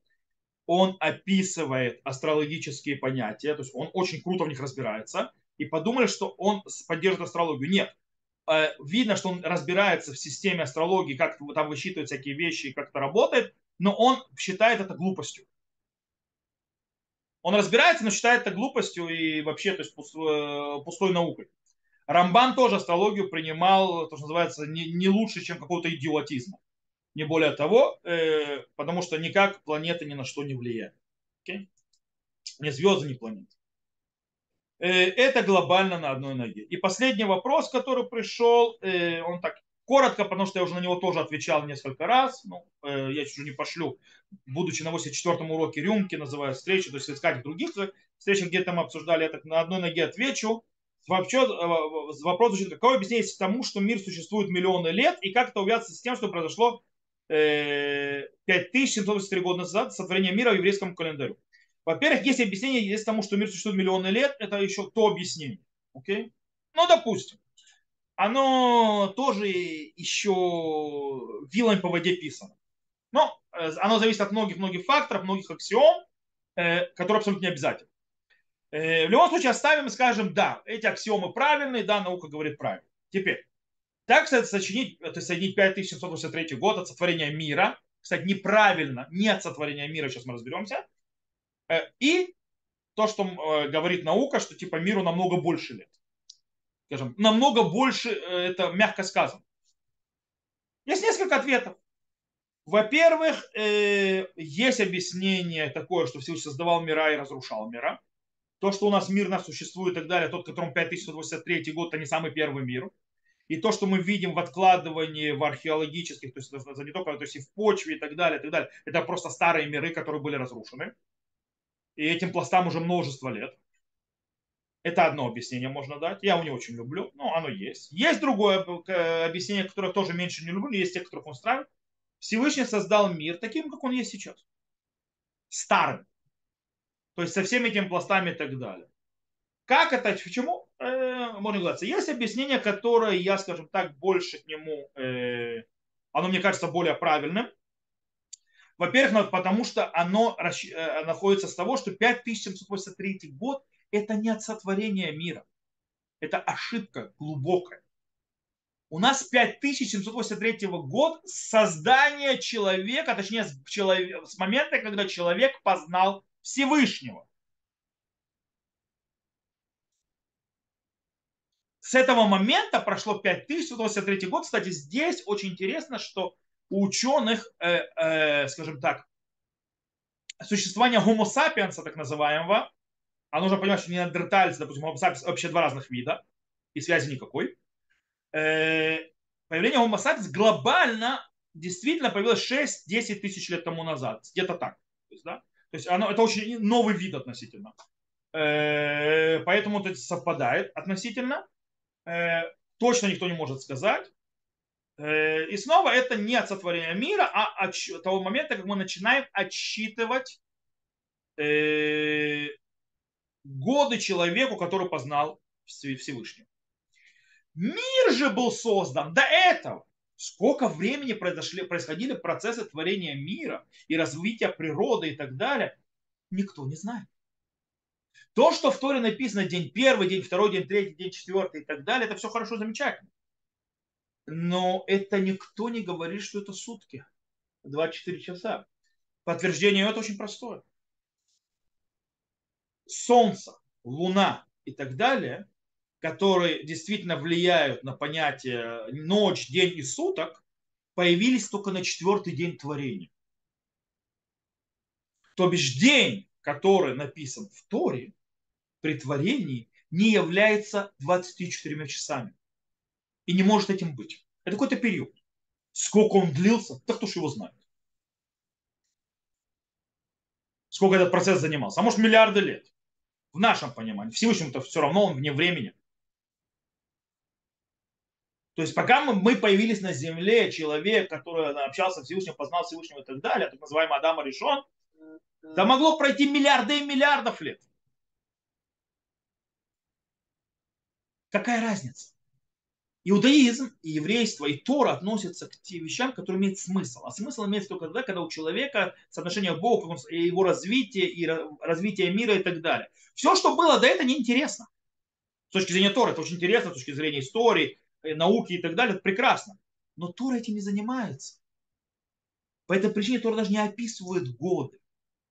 он описывает астрологические понятия, то есть он очень круто в них разбирается, и подумали, что он поддерживает астрологию. Нет. Э, видно, что он разбирается в системе астрологии, как там высчитывают всякие вещи, как это работает, но он считает это глупостью. Он разбирается, но считает это глупостью и вообще то есть пустой, э, пустой наукой. Рамбан тоже астрологию принимал, то, что называется, не, не лучше, чем какого-то идиотизма не более того, э, потому что никак планеты ни на что не влияют. Okay? Ни звезды, ни планеты. Э, это глобально на одной ноге. И последний вопрос, который пришел, э, он так Коротко, потому что я уже на него тоже отвечал несколько раз. Ну, э, я чуть не пошлю, будучи на 84-м уроке рюмки, называю встречу, то есть искать других встречах, где там обсуждали, я так на одной ноге отвечу. Вообще, э, вопрос звучит, какое объяснение тому, что мир существует миллионы лет, и как это увязано с тем, что произошло 5783 года назад, сотворение мира в еврейском календарю. Во-первых, есть объяснение, есть тому, что мир существует миллионы лет, это еще то объяснение. Окей? Ну, допустим. Оно тоже еще вилами по воде писано. Но э, оно зависит от многих-многих факторов, многих аксиом, э, которые абсолютно не обязательны. Э, в любом случае оставим и скажем, да, эти аксиомы правильные, да, наука говорит правильно. Теперь, так, кстати, сочинить, это соединить 5783 год от сотворения мира, кстати, неправильно, не от сотворения мира, сейчас мы разберемся, и то, что говорит наука, что типа миру намного больше лет. Скажем, намного больше, э, это мягко сказано. Есть несколько ответов. Во-первых, есть объяснение такое, что Всевышний создавал мира и разрушал мира. То, что у нас мир нас существует и так далее, тот, которому 5183 год, это не самый первый мир. И то, что мы видим в откладывании в археологических, то есть это не только, то есть и в почве и так далее, и так далее, это просто старые миры, которые были разрушены. И этим пластам уже множество лет. Это одно объяснение можно дать. Я его не очень люблю, но оно есть. Есть другое э, объяснение, которое тоже меньше не люблю, есть те, которых он устраивает. Всевышний создал мир таким, как он есть сейчас. Старым. То есть со всеми этими пластами и так далее. Как это, почему? Э, можно говорить. Есть объяснение, которое я, скажем так, больше к нему, э, оно мне кажется более правильным. Во-первых, потому что оно э, находится с того, что 5783 год это не от сотворения мира. Это ошибка глубокая. У нас 5783 год создание человека, точнее с, человек, с момента, когда человек познал Всевышнего. С этого момента прошло 5083 год. Кстати, здесь очень интересно, что у ученых, э, э, скажем так, существование homo sapiens, так называемого, а нужно понимать, что неандертальцы, допустим, homo вообще два разных вида, и связи никакой. Э, появление homo sapiens глобально действительно появилось 6-10 тысяч лет тому назад, где-то так. То есть, да? То есть оно, это очень новый вид относительно. Э, поэтому это совпадает относительно. Э, точно никто не может сказать. И снова это не от сотворения мира, а от того момента, как мы начинаем отсчитывать годы человеку, который познал Всевышнего. Мир же был создан до этого. Сколько времени произошли, происходили процессы творения мира и развития природы и так далее, никто не знает. То, что в Торе написано день первый, день второй, день третий, день четвертый и так далее, это все хорошо, замечательно. Но это никто не говорит, что это сутки, 24 часа. Подтверждение это очень простое. Солнце, Луна и так далее, которые действительно влияют на понятие ночь, день и суток, появились только на четвертый день творения. То бишь день, который написан в Торе, при творении не является 24 часами. И не может этим быть. Это какой-то период. Сколько он длился, да кто ж его знает. Сколько этот процесс занимался. А может миллиарды лет. В нашем понимании. Всевышнему-то все равно он вне времени. То есть пока мы, мы появились на земле, человек, который общался с Всевышним, познал Всевышнего и так далее, так называемый Адам решен, да могло пройти миллиарды и миллиардов лет. Какая разница? Иудаизм и еврейство и Тора относятся к тем вещам, которые имеют смысл. А смысл имеется только тогда, когда у человека соотношение к Богу, его развитие и развитие мира и так далее. Все, что было до этого, неинтересно. С точки зрения Тора это очень интересно, с точки зрения истории, э, науки и так далее, это прекрасно. Но Тора этим не занимается. По этой причине Тора даже не описывает годы.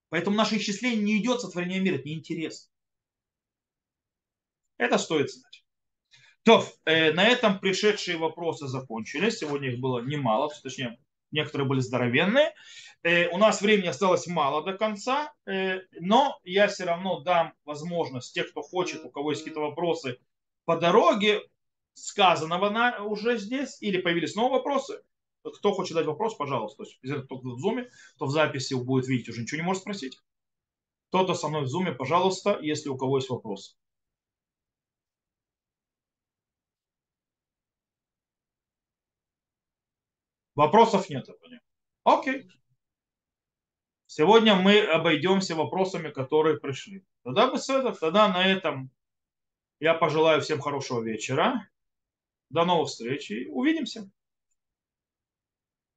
Поэтому наше исчисление не идет сотворение мира, это неинтересно. Это стоит знать. То, э, на этом пришедшие вопросы закончились. Сегодня их было немало, точнее, некоторые были здоровенные. Э, у нас времени осталось мало до конца, э, но я все равно дам возможность тех, кто хочет, у кого есть какие-то вопросы по дороге, сказанного на, уже здесь, или появились новые вопросы. Кто хочет задать вопрос, пожалуйста. То есть, кто в зуме, то в записи будет видеть, уже ничего не может спросить. Кто-то со мной в зуме, пожалуйста, если у кого есть вопросы. Вопросов нет. Окей. Сегодня мы обойдемся вопросами, которые пришли. Тогда бы тогда на этом я пожелаю всем хорошего вечера. До новых встреч и увидимся.